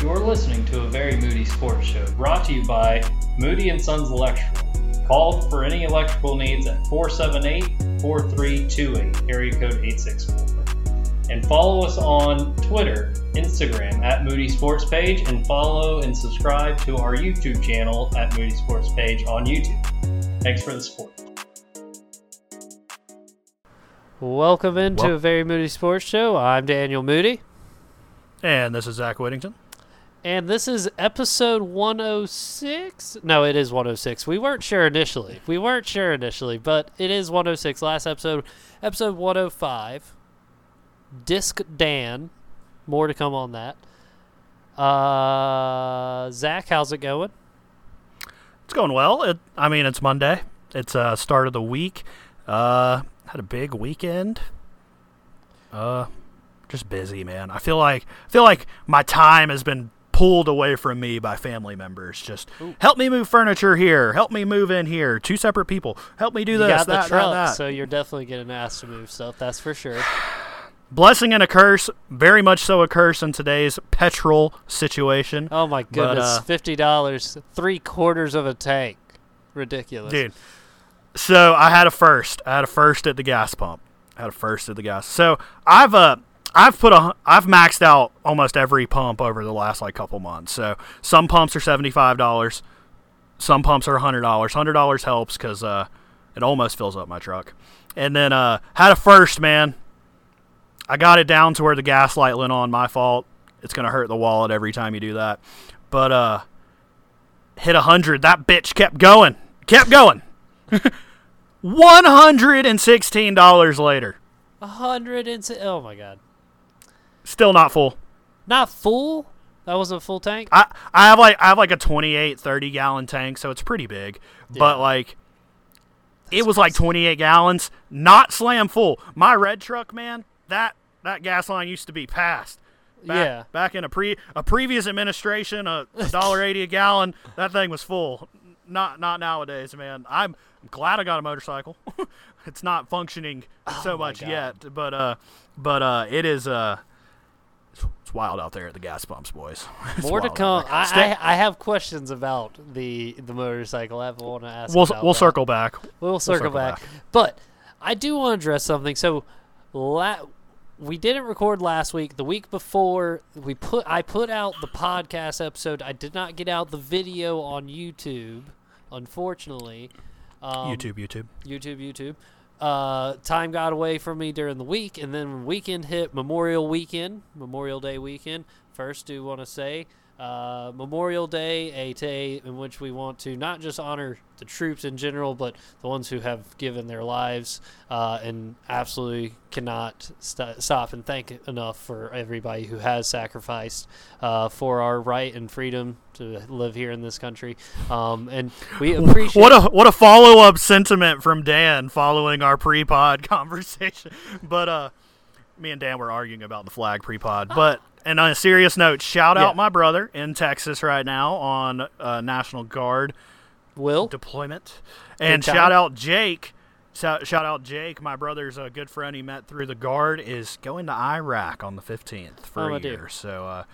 You're listening to a very Moody Sports Show brought to you by Moody and Sons Electrical. Call for any electrical needs at 478 4328, area code 864. And follow us on Twitter, Instagram at Moody Sports Page, and follow and subscribe to our YouTube channel at Moody Sports Page on YouTube. Thanks for the support. Welcome into Wel- a very Moody Sports Show. I'm Daniel Moody, And this is Zach Whittington. And this is episode 106. No, it is 106. We weren't sure initially. We weren't sure initially, but it is 106. Last episode, episode 105. Disc Dan. More to come on that. Uh, Zach, how's it going? It's going well. It, I mean, it's Monday. It's uh, start of the week. Uh, had a big weekend. Uh, just busy, man. I feel like I feel like my time has been pulled away from me by family members. Just help me move furniture here. Help me move in here. Two separate people. Help me do You this. got the that, truck, that, that. so you're definitely getting asked to move stuff. That's for sure. Blessing and a curse. Very much so a curse in today's petrol situation. Oh my But, goodness, uh, fifty dollars, three quarters of a tank, ridiculous, dude. So I had a first. I had a first at the gas pump. I had a first at the gas. So I've uh I've put a I've maxed out almost every pump over the last like couple months. So some pumps are seventy five dollars, some pumps are hundred dollars. Hundred dollars helps because uh it almost fills up my truck. And then uh had a first man. I got it down to where the gas light went on. My fault. It's gonna hurt the wallet every time you do that. But uh hit a hundred. That bitch kept going. Kept going. One hundred and sixteen dollars later. A hundred and oh my god, Still not full. not full. That wasn't a full tank. I, I have like I have like a 28, 30 gallon tank, so it's pretty big. Yeah. But like it was like 28 gallons, not slam full. My red truck, man, that that gas line used to be passed. Back, Yeah. Back in a pre a previous administration, a dollar eighty a gallon, that thing was full. Not not nowadays, man. I'm, I'm glad I got a motorcycle. it's not functioning so Oh my much God. yet, but uh, but uh, it is uh, it's wild out there at the gas pumps, boys. It's More to come. I, I I have questions about the the motorcycle. I want to ask. we'll about we'll that. circle back. We'll circle, circle back. back. But I do want to address something. So, la- we didn't record last week. The week before, we put I put out the podcast episode. I did not get out the video on YouTube, unfortunately. Um, YouTube, YouTube. YouTube, YouTube. Uh, time got away from me during the week, and then weekend hit, Memorial Weekend, Memorial Day weekend. First, do want to say uh, Memorial Day, a day in which we want to not just honor the troops in general, but the ones who have given their lives uh, and absolutely cannot st- stop and thank enough for everybody who has sacrificed uh, for our right and freedom to live here in this country. Um, and we appreciate What a what a follow up sentiment from Dan following our pre pod conversation. But uh, me and Dan were arguing about the flag pre pod. But and on a serious note, shout Yeah. out my brother in Texas right now on uh, National Guard Will. deployment, and shout out Jake. Shout, out Jake, my brother's a good friend he met through the guard, is going to Iraq on the 15th for Oh, a year. So, uh,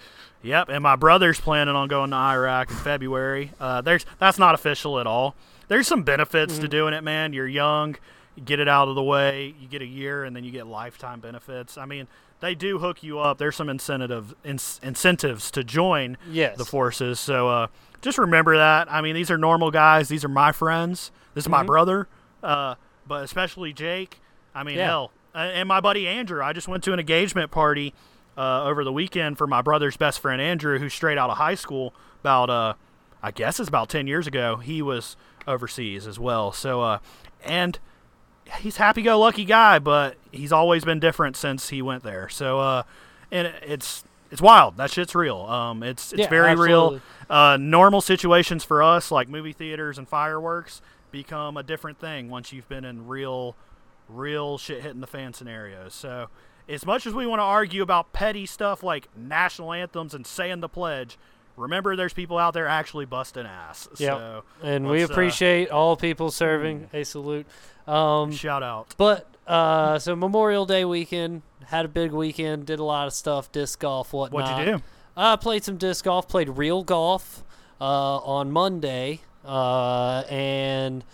yep, and my brother's planning on going to Iraq in February. Uh, there's that's not official at all. There's some benefits Mm-hmm. to doing it, man. You're young, you get it out of the way, you get a year, and then you get lifetime benefits. I mean, they do hook you up. There's some incentive ins- incentives to join Yes. the forces. So uh, just remember that. I mean, these are normal guys. These are my friends. This is my Mhm. brother. Uh, but especially Jake. I mean, Yeah. hell, uh, and my buddy Andrew. I just went to an engagement party uh, over the weekend for my brother's best friend Andrew, who's straight out of high school. About uh, I guess it's about ten years ago. He was overseas as well. So uh, and he's happy-go-lucky guy, but he's always been different since he went there. So uh, and it's it's wild. That shit's real. Um, it's it's Yeah, very absolutely. real. Uh, normal situations for us, like movie theaters and fireworks, become a different thing once you've been in real, real shit hitting the fan scenarios. So, as much as we want to argue about petty stuff like national anthems and saying the pledge, remember there's people out there actually busting ass. Yep. So, and we uh, appreciate all people serving. A salute. Um, shout out. but uh, so Memorial Day weekend had a big weekend. Did a lot of stuff, disc golf, whatnot. What'd you do? I played some disc golf. Played real golf uh, on Monday, uh, and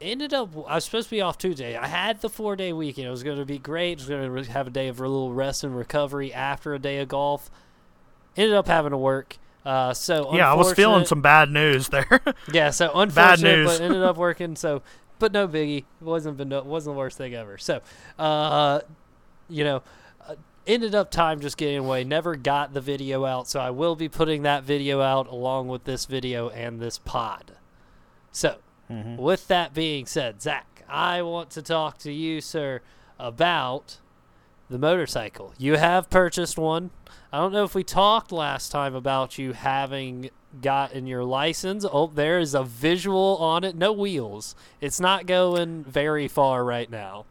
ended up. I was supposed to be off Tuesday. I had the four day weekend. It was going to be great. It was going to have a day of a little rest and recovery after a day of golf. Ended up having to work. Uh, so Yeah, I was feeling some bad news there. yeah, so unfortunate, news. but ended up working. So, but no biggie. It wasn't been wasn't the worst thing ever. So, uh, you know, uh, ended up time just getting away. Never got the video out. So I will be putting that video out along with this video and this pod. So, with that being said, Zach, I want to talk to you, sir, about the motorcycle. You have purchased one. I don't know if we talked last time about you having gotten your license. Oh, there is a visual on it. No wheels. It's not going very far right now.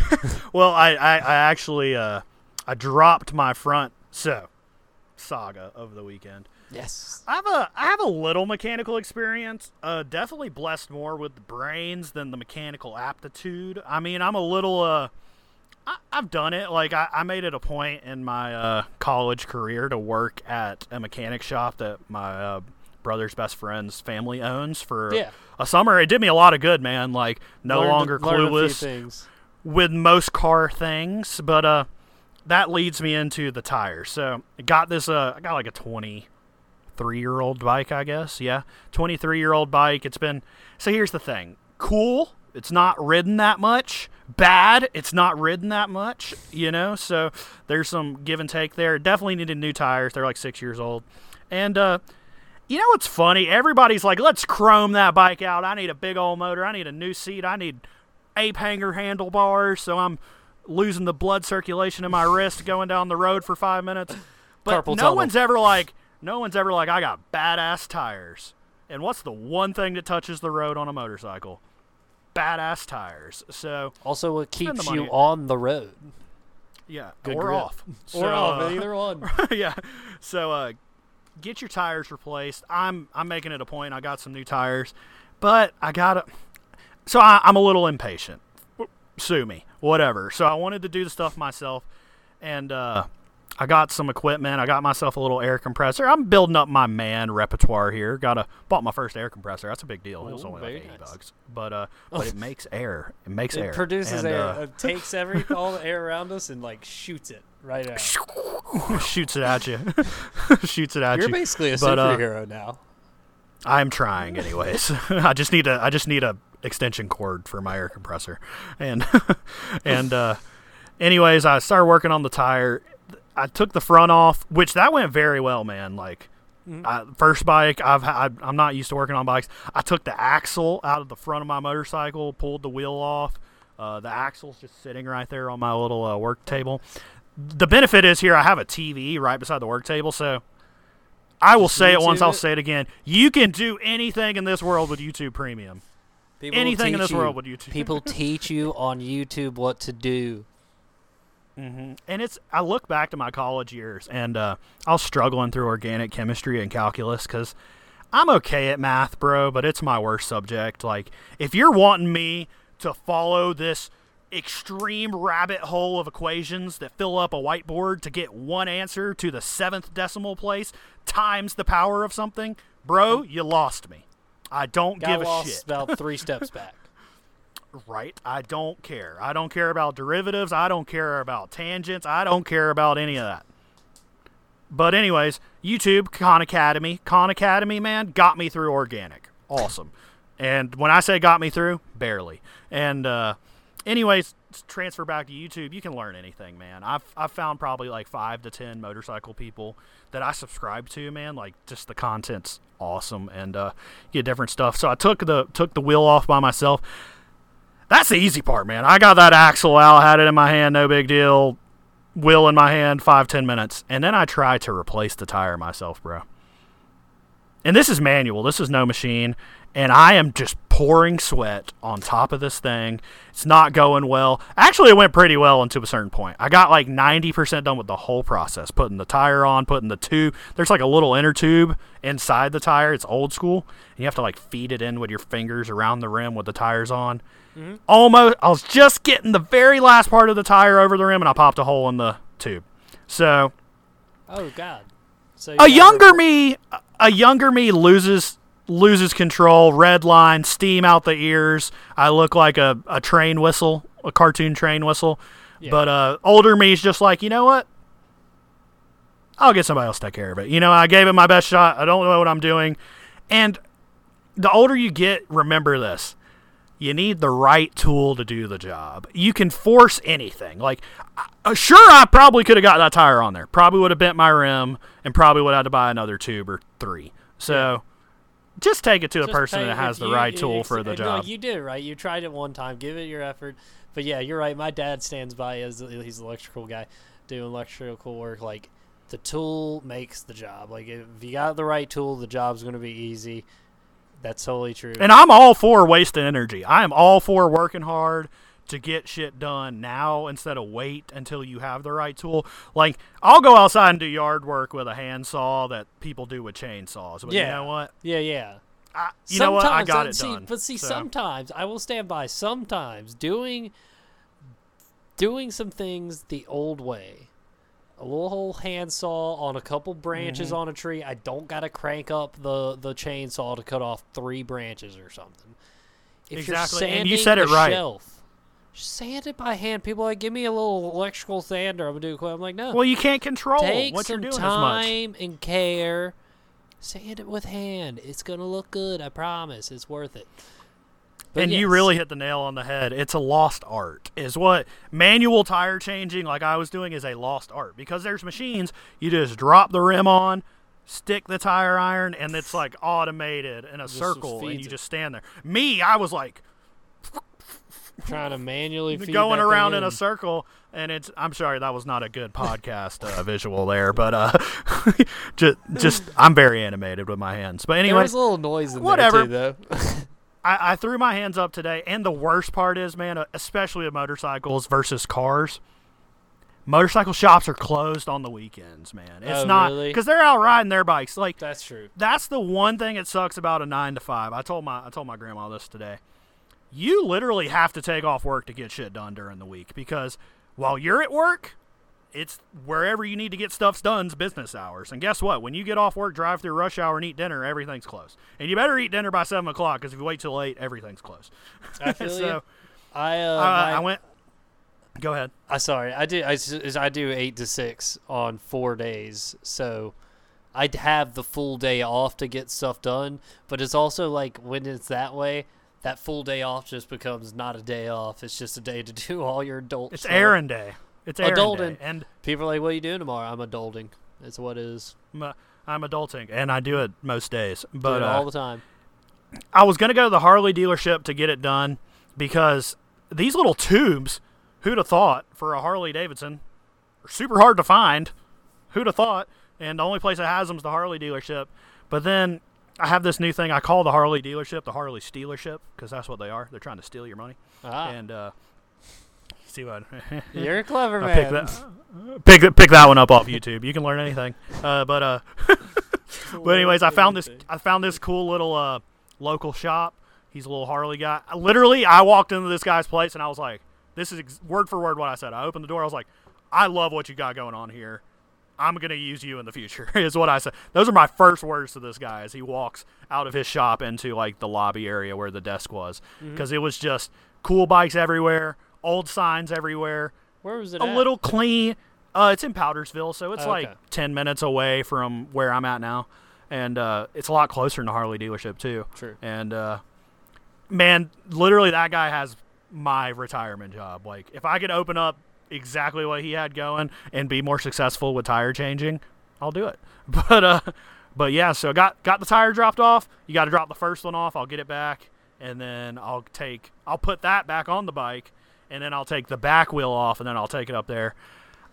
well, I, I, I actually uh, I dropped my front so saga over the weekend. Yes. I have a I have a little mechanical experience. Uh, definitely blessed more with the brains than the mechanical aptitude. I mean, I'm a little uh, I, I've done it. Like I, I made it a point in my uh, college career to work at a mechanic shop that my uh, brother's best friend's family owns for Yeah. a summer. It did me a lot of good, man. Like no Learned- longer learned a few clueless with most car things, but uh, that leads me into the tires. So I got this. Uh, I got like a twenty-three year old bike, I guess. Yeah, twenty-three year old bike. It's been. So here's the thing. Cool. It's not ridden that much. Bad. It's not ridden that much. You know. So there's some give and take there. Definitely needed new tires. They're like six years old, and uh. You know what's funny? Everybody's like, let's chrome that bike out. I need a big old motor. I need a new seat. I need ape hanger handlebars, so I'm losing the blood circulation in my wrist going down the road for five minutes. But Carpal no tunnel. one's ever like, no one's ever like, I got badass tires. And what's the one thing that touches the road on a motorcycle? Badass tires. So Also, what keeps you on the road yeah, Good or grip. off, or off, uh, either one. yeah. So uh, get your tires replaced. I'm I'm making it a point. I got some new tires, but I gotta. So I, I'm a little impatient. Sue me, whatever. So I wanted to do the stuff myself, and uh, I got some equipment. I got myself a little air compressor. I'm building up my man repertoire here. Got a bought my first air compressor. That's a big deal. It was only like eighty nice. bucks, but uh, but it makes air. It makes air. It produces And, air, uh, uh, takes every all the air around us and like shoots it right out. shoots it at you. shoots it at You're you. basically a But, uh, superhero now. I'm trying, anyways. I just need a I just need a extension cord for my air compressor, and and uh, anyways, I started working on the tire. I took the front off, which that went very well, man. Like I, first bike, I've I, I'm not used to working on bikes. I took the axle out of the front of my motorcycle, pulled the wheel off. Uh, the axle's just sitting right there on my little uh, work table. The benefit is here I have a TV right beside the work table, so I will Just say it once, YouTube I'll say it again. You can do anything in this world with YouTube Premium. People anything in teach this world with YouTube. People teach you on YouTube what to do. Hmm And it's I look back to my college years, and uh, I was struggling through organic chemistry and calculus because I'm okay at math, bro, but it's my worst subject. Like, if you're wanting me to follow this extreme rabbit hole of equations that fill up a whiteboard to get one answer to the seventh decimal place times the power of something, bro, you lost me. I don't Got give a lost shit. about three steps back. Right. I don't care. I don't care about derivatives. I don't care about tangents. I don't care about any of that. But anyways, YouTube, Khan Academy. Khan Academy, man, got me through organic. Awesome. And when I say got me through, barely. And uh anyways, transfer back to YouTube, you can learn anything, man. I've I've found probably like 5 to 10 motorcycle people that I subscribe to, man. Like just the content's awesome and uh get different stuff. So I took the took the wheel off by myself. That's the easy part, man. I got that axle out, had it in my hand, no big deal. Wheel in my hand, five, ten minutes. And then I try to replace the tire myself, bro. And this is manual, this is no machine. And I am just pouring sweat on top of this thing. It's not going well. Actually, it went pretty well until a certain point. I got like 90% done with the whole process putting the tire on, putting the tube. There's like a little inner tube inside the tire. It's old school. And you have to like feed it in with your fingers around the rim with the tires on mm-hmm. almost I was just getting the very last part of the tire over the rim and I popped a hole in the tube. So Oh God. So you a younger me a younger me loses loses control red line steam out the ears i look like a, a train whistle a cartoon train whistle Yeah. but uh older me's just like you know what i'll get somebody else to take care of it you know i gave it my best shot i don't know what i'm doing and the older you get remember this you need the right tool to do the job. You can force anything. Like, uh, sure, I probably could have got that tire on there. Probably would have bent my rim, and probably would have had to buy another tube or three. So, just take it to a Just person that has the you- right tool for the no, job. you did it right. You tried it one time. Give it your effort. But yeah, you're right. My dad stands by as he's an electrical guy doing electrical work. Like the tool makes the job. Like if you got the right tool, the job's going to be easy. That's totally true. And I'm all for wasting energy. I am all for working hard to get shit done now instead of wait until you have the right tool. Like I'll go outside and do yard work with a handsaw that people do with chainsaws. But you Yeah. know what? yeah, yeah. I, you know what? I got it see, done. But see, So- sometimes I will stand by. Sometimes doing doing some things the old way. A little whole handsaw on a couple branches Mm-hmm. on a tree. I don't gotta crank up the the chainsaw to cut off three branches or something. If Exactly, you're and you said it right. Shelf, sand it by hand. People are like, give me a little electrical sander. I'm gonna do it quick. I'm like, no. Well, you can't control Take what you're doing as much. time and care. Sand it with hand. It's gonna look good. I promise. It's worth it. But and you really hit the nail on the head. It's a lost art. Is what manual tire changing, like I was doing, is a lost art because there's machines you just drop the rim on, stick the tire iron, and it's like automated in a Just circle, and you it. just stand there. Me, I was like trying to manually feed going that thing around in in a circle, and it's. I'm sorry, that was not a good podcast uh, visual there, but uh, just just I'm very animated with my hands. But There anyway, was a little noise in whatever. there too, though. I, I threw my hands up today, and the worst part is, man, uh, especially with motorcycles versus cars. Motorcycle shops are closed on the weekends, man. It's Oh, not really? because they're out riding their bikes. Like That's true. that's the one thing that sucks about a nine to five. I told my I told my grandma this today. You literally have to take off work to get shit done during the week because while you're at work, it's wherever you need to get stuff's done's business hours. And guess what? When you get off work, drive through rush hour, and eat dinner, everything's closed. And you better eat dinner by seven o'clock because if you wait till late, everything's closed. I feel so you. I uh, uh, my- I went. Go ahead. I sorry. I do. I do eight to six on four days, so I'd have the full day off to get stuff done. But it's also like when it's that way, that full day off just becomes not a day off. It's just a day to do all your adult. It's stuff. errand day. It's errand Adulting. day, and People are like, "What are you doing tomorrow?" I'm adulting. That's what it is. I'm, uh, adulting, and I do it most days. But uh, all the time. I was gonna go to the Harley dealership to get it done because these little tubes, who'd have thought for a Harley Davidson, are super hard to find. Who'd have thought? And the only place that has them is the Harley dealership. But then I have this new thing I call the Harley dealership the Harley stealership because that's what they are. They're trying to steal your money. Ah, And uh, see what you're a clever man. pick that pick that- pick that one up off YouTube. You can learn anything. Uh, but uh, but anyways, I found this I found this cool little uh, local shop. He's a little Harley guy. Literally, I walked into this guy's place and I was like, "This is ex- word for word what I said." I opened the door. I was like, "I love what you got going on here. I'm gonna use you in the future." is what I said. Those are my first words to this guy as he walks out of his shop into like the lobby area where the desk was, because it was just cool bikes everywhere, old signs everywhere Where was it? a at? little clean. Uh, it's in Powdersville, so it's Oh, like okay. ten minutes away from where I'm at now, and uh, it's a lot closer than the Harley dealership too. True. And uh, man, literally, that guy has my retirement job. Like, if I could open up exactly what he had going and be more successful with tire changing, I'll do it. But uh, but yeah, so got got the tire dropped off. You got to drop the first one off. I'll get it back, and then I'll take I'll put that back on the bike, and then I'll take the back wheel off, and then I'll take it up there.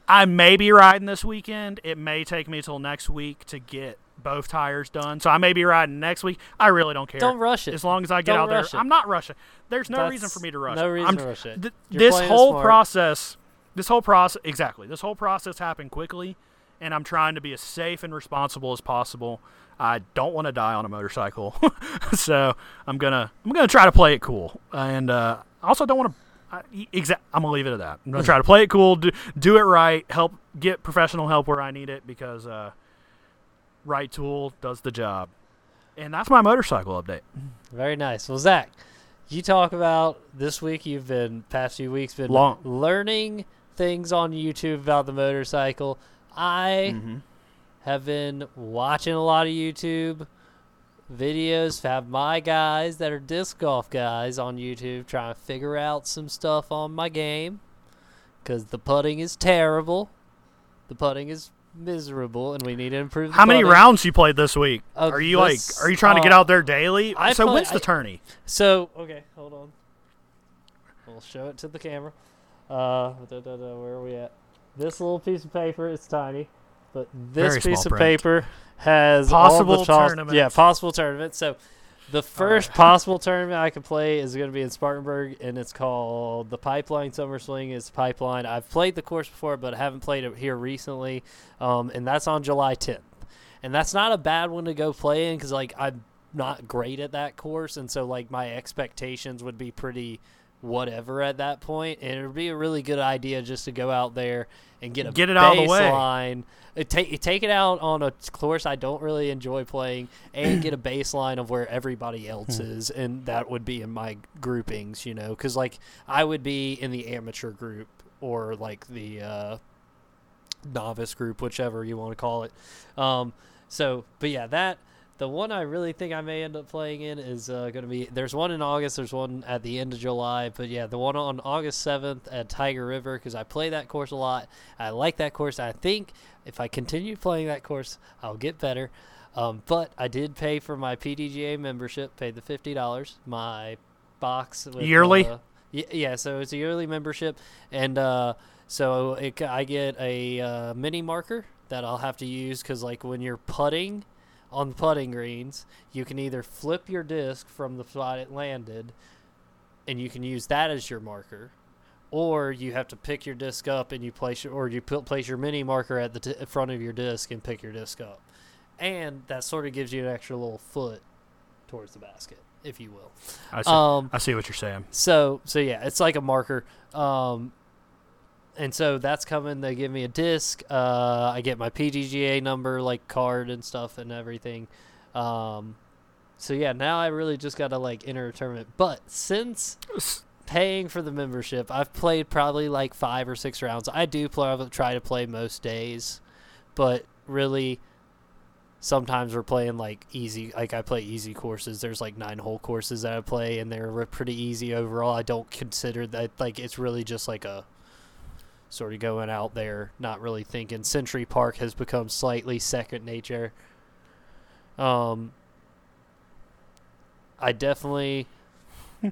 I may be riding this weekend. It may take me till next week to get both tires done. So I may be riding next week. I really don't care. Don't rush it. As long as I get Don't out there, it. I'm not rushing. There's no reason for me to rush. no reason I'm- to rush it. th- this whole process, this whole process, exactly. This whole process happened quickly, and I'm trying to be as safe and responsible as possible. I don't want to die on a motorcycle, so I'm gonna I'm gonna try to play it cool, and uh, I also don't want to. Exa- I'm gonna leave it at that. I'm gonna try to play it cool, do, do it right, help get professional help where I need it because uh, right tool does the job. And that's my motorcycle update. Very nice. Well, Zach, you talk about this week. You've been past few weeks been Long. learning things on YouTube about the motorcycle. I Mm-hmm. have been watching a lot of YouTube videos. Have my guys that are disc golf guys on YouTube trying to figure out some stuff on my game because the putting is terrible. The putting is miserable, and we need to improve. The How many rounds you played this week? Uh, are you this- like? Are you trying to get uh, out there daily? I so play- when's the I- tourney? So okay, hold on. We'll show it to the camera. Uh, da, da, da, where are we at? This little piece of paper is tiny, but this Very piece of print. paper has all Possible the toss- tournaments. Yeah, possible tournament. So the first possible tournament I could play is going to be in Spartanburg, and it's called the Pipeline Summer Swing. Is Pipeline. I've played the course before, but I haven't played it here recently, um, and that's on July 10th. And that's not a bad one to go play in because like I'm not great at that course, and so like my expectations would be pretty whatever at that point, and it would be a really good idea just to go out there and get a Get it out of the way. baseline. Uh, Take take it out on a course I don't really enjoy playing, and get a baseline of where everybody else Hmm. is, and that would be in my groupings, you know, because like I would be in the amateur group or like the uh, novice group, whichever you want to call it. Um, so, but yeah, that the one I really think I may end up playing in is uh, going to be. There's one in August. There's one at the end of July. But yeah, the one on August seventh at Tiger River because I play that course a lot. I like that course. I think if I continue playing that course, I'll get better. Um, but I did pay for my PDGA membership. Paid the fifty dollars. My box with, Yearly? uh, yeah, so it's a yearly membership, and uh, so it, I get a uh, mini marker that I'll have to use because, like, when you're putting on the putting greens, you can either flip your disc from the spot it landed, and you can use that as your marker, or you have to pick your disc up and you place your, or you put, place your mini marker at the t- front of your disc and pick your disc up, and that sort of gives you an extra little foot towards the basket, if you will. I see, Um, I see what you're saying. so so yeah, it's like a marker. Um, and so that's coming. They give me a disc. Uh, I get my PDGA number, like card and stuff and everything. Um, so yeah, now I really just got to like enter a tournament. But since paying for the membership, I've played probably like five or six rounds. I do play, try to play most days, but really, sometimes we're playing like easy. Like I play easy courses. There's like nine hole courses that I play, and they're pretty easy overall. I don't consider that like it's really just like a sort of going out there, not really thinking. Century Park has become slightly second nature. Um, I definitely,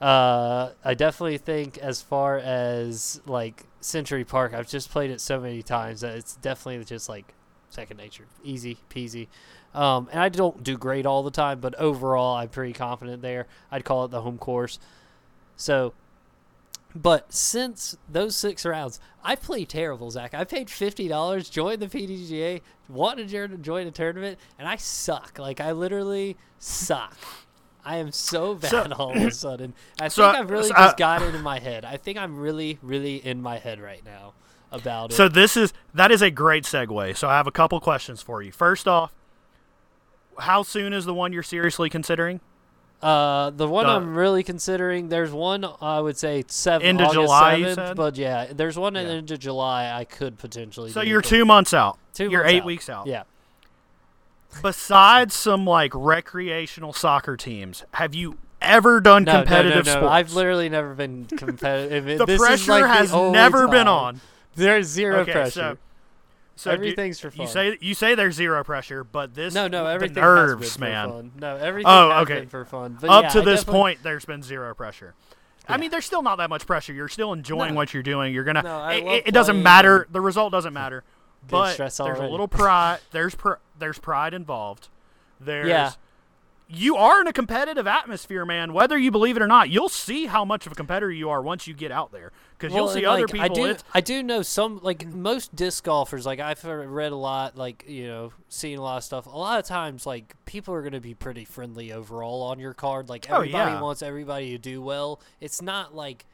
uh, I definitely think as far as like Century Park, I've just played it so many times that it's definitely just like second nature, easy peasy. Um, and I don't do great all the time, but overall, I'm pretty confident there. I'd call it the home course. So, but since those six rounds, I play terrible, Zach. I paid fifty dollars, joined the PDGA, wanted to join a tournament, and I suck. Like I literally suck. I am so bad So- all of a sudden. I So, think I've really so, just uh, got it in my head. I think I'm really, really in my head right now about it. So this is that is a great segue. So I have a couple questions for you. First off, how soon is the one you're seriously considering? Uh, the one The- I'm really considering, there's one I would say seven End of August July, you 7th, said? but yeah, there's one at Yeah. the end of July I could potentially. So do, you're two months out. two you're months eight out. weeks out. Yeah. Besides some like recreational soccer teams, have you ever done No, competitive no, no, no. sports? I've literally never been competitive. the this is pressure like the has only never been on. There's zero okay, pressure. so so Everything's for You fun. say you say there's zero pressure, but this no, no, everything nerves, has been man. For fun. No, everything Oh, has okay. been for fun. But Up yeah, to I this definitely- point, there's been zero pressure. I mean, there's still not that much pressure. You're still enjoying No. what you're doing. You're gonna. No, it, it- doesn't matter. The result doesn't matter. But there's a little pride. There's pr- there's pride involved. There's. Yeah. You are in a competitive atmosphere, man. Whether you believe it or not, you'll see how much of a competitor you are once you get out there. Because you'll see and, other people. I do, I do know some like most disc golfers. Like I've read a lot, like you know, seen a lot of stuff. A lot of times, like people are going to be pretty friendly overall on your card. Like Oh, everybody yeah. wants everybody to do well. It's not like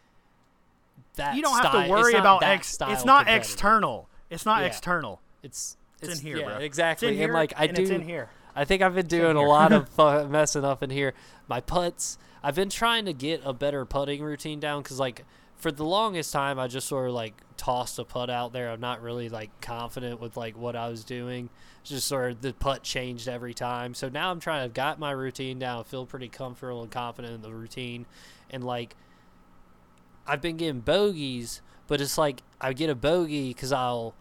that. you don't have to worry it's about ex. style It's not external. It's not Yeah. external. It's It's, in here, yeah, bro. exactly. It's in here, and like I do, it's in here. I think I've been doing a lot of messing up in here. My putts, I've been trying to get a better putting routine down because, like, for the longest time, I just sort of like tossed a putt out there. I'm not really like confident with like what I was doing. It's just sort of the putt changed every time. So now I'm trying to got my routine down. I feel pretty comfortable and confident in the routine, and like I've been getting bogeys, but it's like I get a bogey because I'll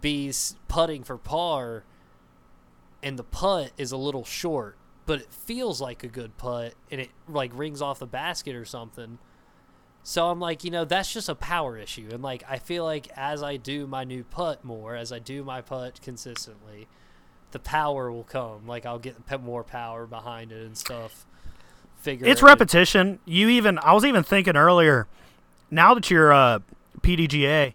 be putting for par and the putt is a little short, but it feels like a good putt and it like rings off the basket or something. So I'm like, you know, that's just a power issue. And like I feel like as I do my new putt more, as I do my putt consistently, the power will come. Like I'll get more power behind it and stuff. Figure It's it- repetition. You even I was even thinking earlier. Now that you're uh, PDGA,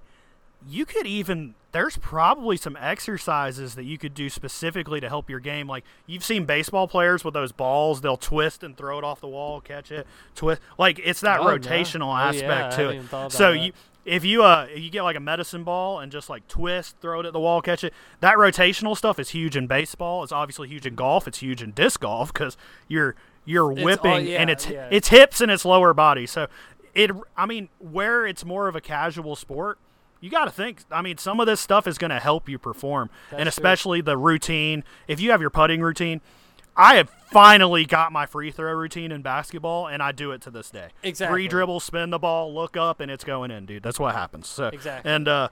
you could even there's probably some exercises that you could do specifically to help your game. Like you've seen baseball players with those balls, they'll twist and throw it off the wall, catch it, twist. Like it's that Oh, rotational Oh, yeah, aspect I to hadn't it. even thought about So that. you if you uh you get like a medicine ball and just like twist, throw it at the wall, catch it. That rotational stuff is huge in baseball. It's obviously huge in golf. It's huge in disc golf because you're you're It's all- whipping yeah, and it's yeah. it's hips and it's lower body. So it I mean where it's more of a casual sport. You got to think. I mean, some of this stuff is going to help you perform, and That's true. especially the routine. If you have your putting routine, I have finally got my free throw routine in basketball, and I do it to this day. Exactly. Three dribbles, spin the ball, look up, and it's going in, dude. That's what happens. So Exactly. And uh,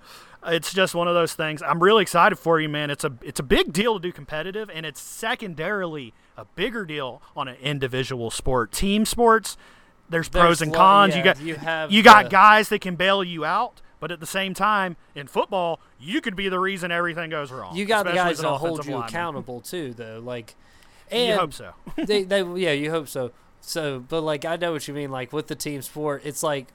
it's just one of those things. I'm really excited for you, man. It's a it's a big deal to do competitive, and it's secondarily a bigger deal on an individual sport. Team sports, there's, pros There's and lo- cons. yeah, you got you have you got the- guys that can bail you out. But at the same time, in football, you could be the reason everything goes wrong. You got the guys as an that hold you lineman. accountable too, though. Like, You hope so. they, they, yeah, you hope so. So, but like, I know what you mean. Like with the team sport, it's like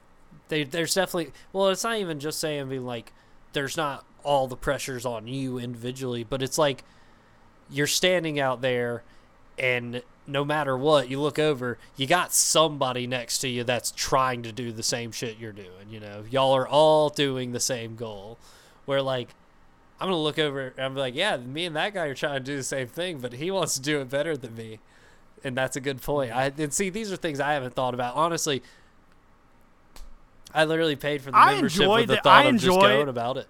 they, there's definitely. Well, it's not even just saying being like, there's not all the pressures on you individually, but it's like you're standing out there, and no matter what, you look over, you got somebody next to you that's trying to do the same shit you're doing. You know, y'all are all doing the same goal. Where like I'm gonna look over and I'm like, yeah, me and that guy are trying to do the same thing, but he wants to do it better than me, and that's a good point. I and see these are things I haven't thought about. Honestly, I literally paid for the I membership enjoy with the the- thought I of just enjoy going it. about it.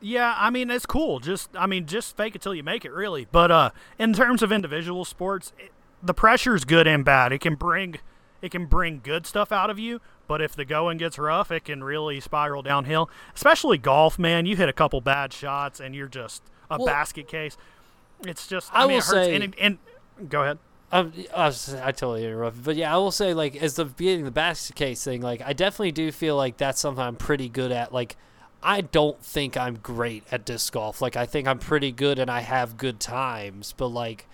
Yeah, I mean it's cool. Just I mean just fake it till you make it, really. But uh, in terms of individual sports, it, the pressure is good and bad. It can bring it can bring good stuff out of you, but if the going gets rough, it can really spiral downhill. Especially golf, man. You hit a couple bad shots and you're just a Well- basket case. It's just I, I mean, will it hurts. say- and, and go ahead. I, was, I totally interrupted, but yeah, I will say like as the beginning the basket case thing, like I definitely do feel like that's something I'm pretty good at. Like I don't think I'm great at disc golf. Like I think I'm pretty good and I have good times, but like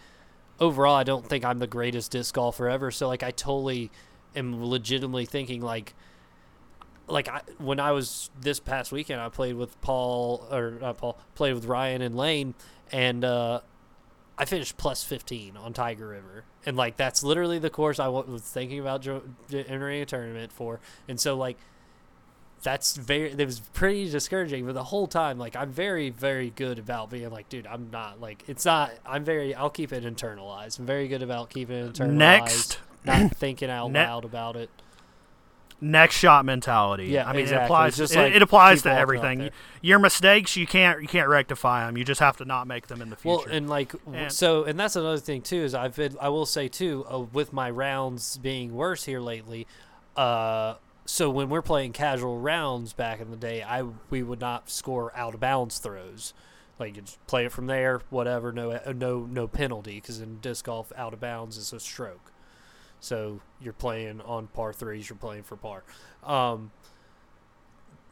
overall, I don't think I'm the greatest disc golfer ever. So like I totally am legitimately thinking like like I, when I was this past weekend, I played with Paul or not Paul, played with Ryan and Lane, and uh, I finished plus 15 on Tiger River. And like that's literally the course I was thinking about entering a tournament for. And so like that's very it was pretty discouraging but the whole time like I'm very very good about being like dude I'm not like it's not I'm very I'll keep it internalized. I'm very good about keeping it internalized. Next. not thinking out Ne- loud about it. next shot mentality. Yeah, I mean exactly. it applies. Just like it applies to everything. Your mistakes, you can't you can't rectify them. You just have to not make them in the future. Well, and like And- so, and that's another thing too. Is I've been, I will say too, uh, with my rounds being worse here lately. Uh, so when we're playing casual rounds back in the day, I we would not score out of bounds throws. Like you just play it from there, whatever. No, uh, no, no penalty because in disc golf, out of bounds is a stroke. So you're playing on par threes. You're playing for par. Um,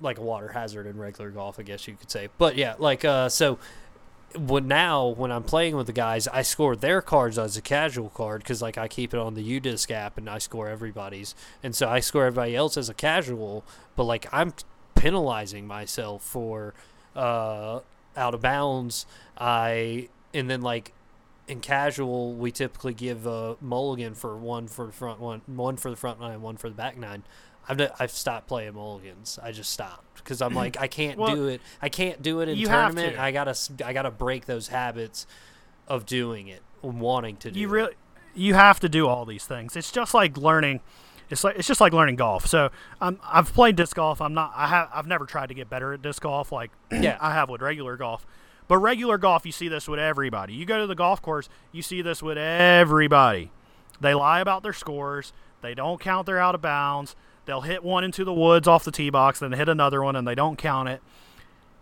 like a water hazard in regular golf, I guess you could say. But yeah, like uh, so when now when I'm playing with the guys, I score their cards as a casual card because like I keep it on the UDisc app and I score everybody's, and so I score everybody else as a casual. But like I'm penalizing myself for uh, out of bounds. I and then like in casual we typically give a mulligan for one for the front one, one for the front nine, one for the back nine. I've I've stopped playing mulligans. I just stopped because I'm like I can't Well, do it. I can't do it in tournament. to. I gotta I gotta break those habits of doing it, wanting to do. you it. really you have to do all these things. It's just like learning. It's like it's just like learning golf. So um, I've played disc golf. I'm not. I have. I've never tried to get better at disc golf like Yeah. I have with regular golf. But regular golf, you see this with everybody. You go to the golf course, you see this with everybody. They lie about their scores. They don't count their out of bounds. They'll hit one into the woods off the tee box, then hit another one, and they don't count it.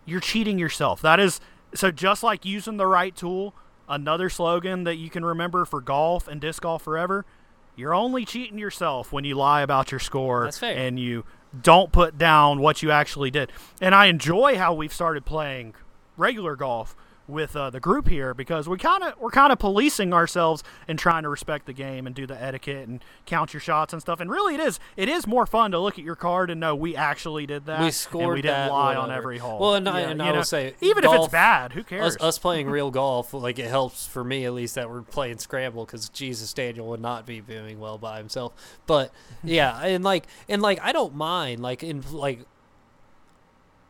You're cheating yourself. That is so. Just like using the right tool, another slogan that you can remember for golf and disc golf forever. You're only cheating yourself when you lie about your score and you don't put down what you actually did. And I enjoy how we've started playing regular golf with uh, the group here because we kind of we're kind of policing ourselves and trying to respect the game and do the etiquette and count your shots and stuff. And really, it is it is more fun to look at your card and know we actually did that. we and scored we didn't lie on every hole. Well, and I, Yeah, and you I will say, even if it's bad, who cares? Us, us playing real golf, like it helps for me at least that we're playing scramble because Jesus Daniel would not be doing well by himself. But yeah, and like and like I don't mind like in like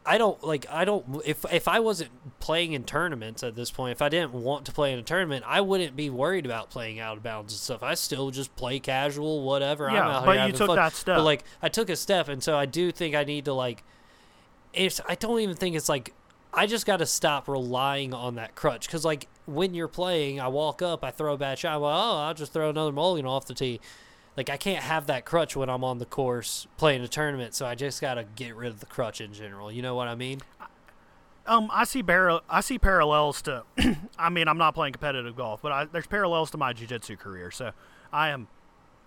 I don't like I don't if if I wasn't playing in tournaments at this point, if I didn't want to play in a tournament, I wouldn't be worried about playing out of bounds and stuff. I still just play casual, whatever. I'm Yeah, out but here you took fun. that step. But like I took a step, and so I do think I need to like. It's I don't even think it's like I just got to stop relying on that crutch because like when you're playing, I walk up, I throw a bad shot. I'm like, oh, I'll just throw another mulligan off the tee. Like I can't have that crutch when I'm on the course playing a tournament, so I just got to get rid of the crutch in general. You know what I mean? Um, I see bar- I see parallels to. I mean, I'm not playing competitive golf, but I, there's parallels to my jiu-jitsu career. So, I am,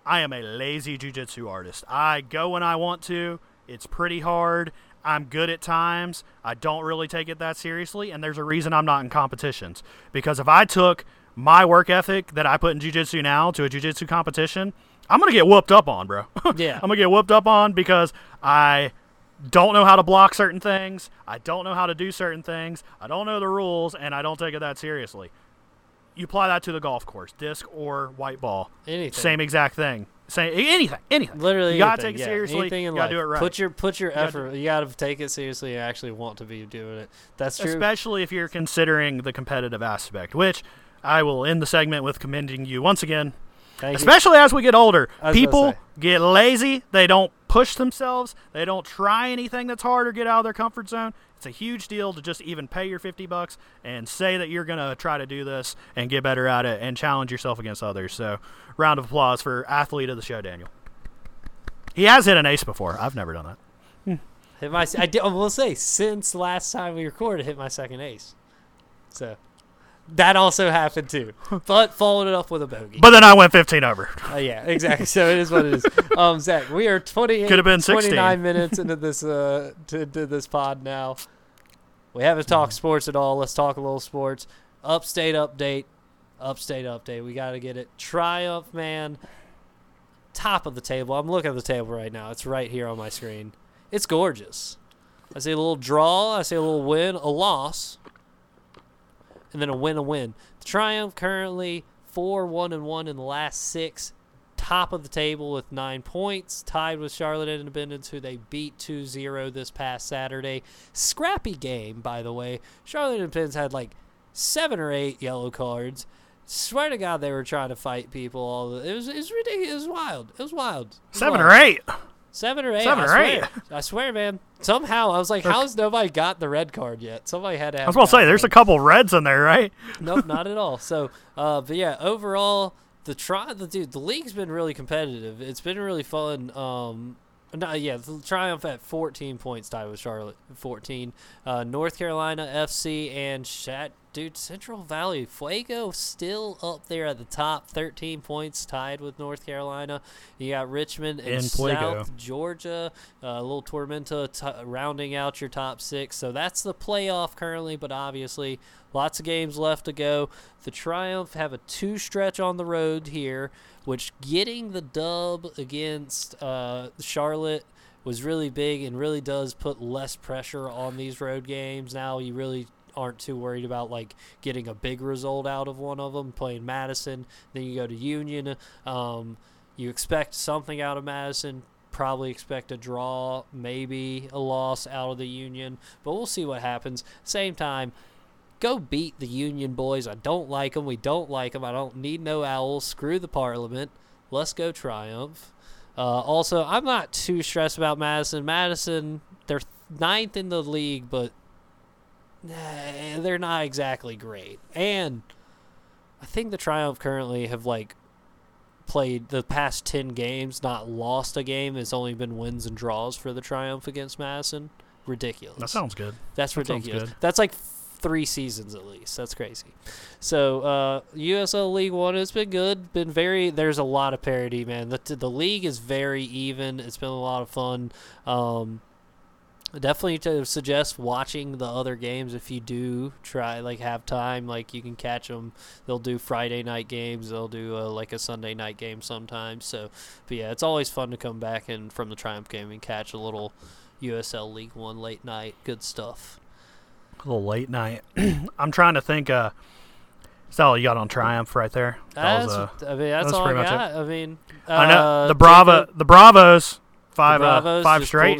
I am a lazy jiu-jitsu artist. I go when I want to. It's pretty hard. I'm good at times. I don't really take it that seriously, and there's a reason I'm not in competitions. Because if I took my work ethic that I put in jiu-jitsu now to a jiu-jitsu competition, I'm gonna get whooped up on, bro. Yeah. I'm gonna get whooped up on because I don't know how to block certain things. I don't know how to do certain things. I don't know the rules, and I don't take it that seriously. You apply that to the golf course, disc or white ball. Anything. Same exact thing. Same anything, anything. Literally, you gotta anything, take it yeah. seriously. Anything in you gotta life. do it right. Put your put your gotta effort. You got to take it seriously and actually want to be doing it. That's true. Especially if you're considering the competitive aspect, which I will end the segment with commending you once again. Thank you. Especially as we get older, I was gonna people get lazy. They don't push themselves. They don't try anything that's hard or get out of their comfort zone. It's a huge deal to just even pay your 50 bucks and say that you're going to try to do this and get better at it and challenge yourself against others. So, round of applause for athlete of the show, Daniel. He has hit an ace before. I've never done that. Hit my. I, did, I will say since last time we recorded, hit my second ace. So that also happened too, but followed it up with a bogey. But then I went 15 over. Uh, yeah, exactly. So it is what it is. Um, Zach, we are 28, Could've been 16. 29 minutes into this uh to, to this pod now. We haven't talked sports at all. Let's talk a little sports. Upstate update. Upstate update. We got to get it. Triumph, man. Top of the table. I'm looking at the table right now. It's right here on my screen. It's gorgeous. I see a little draw. I see a little win, a loss, and then a win, a win. The Triumph currently four one and one in the last six. Top of the table with nine points, tied with Charlotte Independence, who they beat 2-0 this past Saturday. Scrappy game, by the way. Charlotte Independence had like seven or eight yellow cards. Swear to God, they were trying to fight people. All the, it was it was ridiculous. It was wild. It was wild. It was Seven wild. or eight. Seven or eight. Seven I or swear. eight. I swear, man. Somehow I was like, "How's nobody got the red card yet? Somebody had to. I was going to say, there's a couple reds in there, right? nope, not at all. So, uh, but yeah, overall, the try, the dude, the league's been really competitive. It's been really fun. Um, no, yeah, the Triumph at 14 points tied with Charlotte, 14. Uh, North Carolina FC and Shat, dude, Central Valley Fuego still up there at the top, 13 points tied with North Carolina. You got Richmond and Fuego. South Georgia, uh, a little Tormenta t- rounding out your top six. So that's the playoff currently, but obviously lots of games left to go. The Triumph have a two stretch on the road here, which getting the dub against uh, Charlotte was really big and really does put less pressure on these road games. Now you really aren't too worried about like getting a big result out of one of them playing Madison then you go to Union um, you expect something out of Madison probably expect a draw, maybe a loss out of the Union, but we'll see what happens. Same time, go beat the Union boys. I don't like them. We don't like them. I don't need no owls. Screw the Parliament. Let's go triumph. Uh, also, I'm not too stressed about Madison. Madison, they're ninth in the league, but they're not exactly great. And I think the Triumph currently have like played the past 10 games, not lost a game. It's only been wins and draws for the Triumph against Madison. Ridiculous. That sounds good. That's that ridiculous. good. That's like three seasons at least. That's crazy. So uh, USL League One has been good. Been very. There's a lot of parity, man. The the league is very even. It's been a lot of fun. Um, definitely to suggest watching the other games if you do try like have time like you can catch them they'll do friday night games they'll do uh, like a sunday night game sometimes so but yeah it's always fun to come back and from the triumph game and catch a little usl league one late night good stuff A little late night. I'm trying to think. Uh, is that all you got on Triumph right there? That That's, was, uh, I mean, that's that's all I pretty much it. I mean, I know uh, the Bravo, the Bravos, the five, Bravos uh, five straight.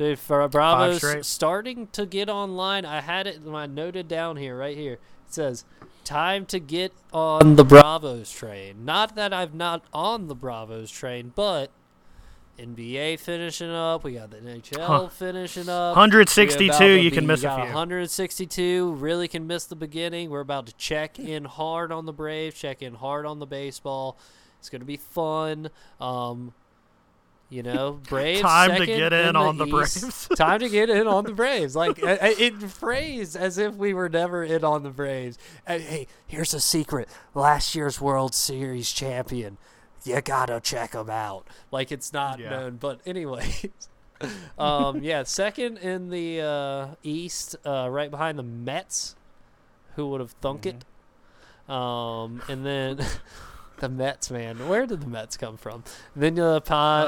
Pulled it here. So for Bravos starting to get online, I had it I noted down here, right here. It says, "Time to get on the Bravos train." Not that I'm not on the Bravos train, but NBA finishing up. We got the NHL Huh. finishing up. 162, We're you can miss a few. 162. Really can miss the beginning. We're about to check in hard on the Braves. Check in hard on the baseball. It's gonna be fun. Um, you know, Braves. Time to get in on the. Braves. Time to get in on the Braves. Like it phrased as if we were never in on the Braves. Hey, here's a secret: last year's World Series champion. You gotta check them out. Like it's not Yeah. known, but anyways. um, yeah, second in the uh, East, uh, right behind the Mets. Who would have thunk it? Um, and then the Mets, man. Where did the Mets come from? then uh,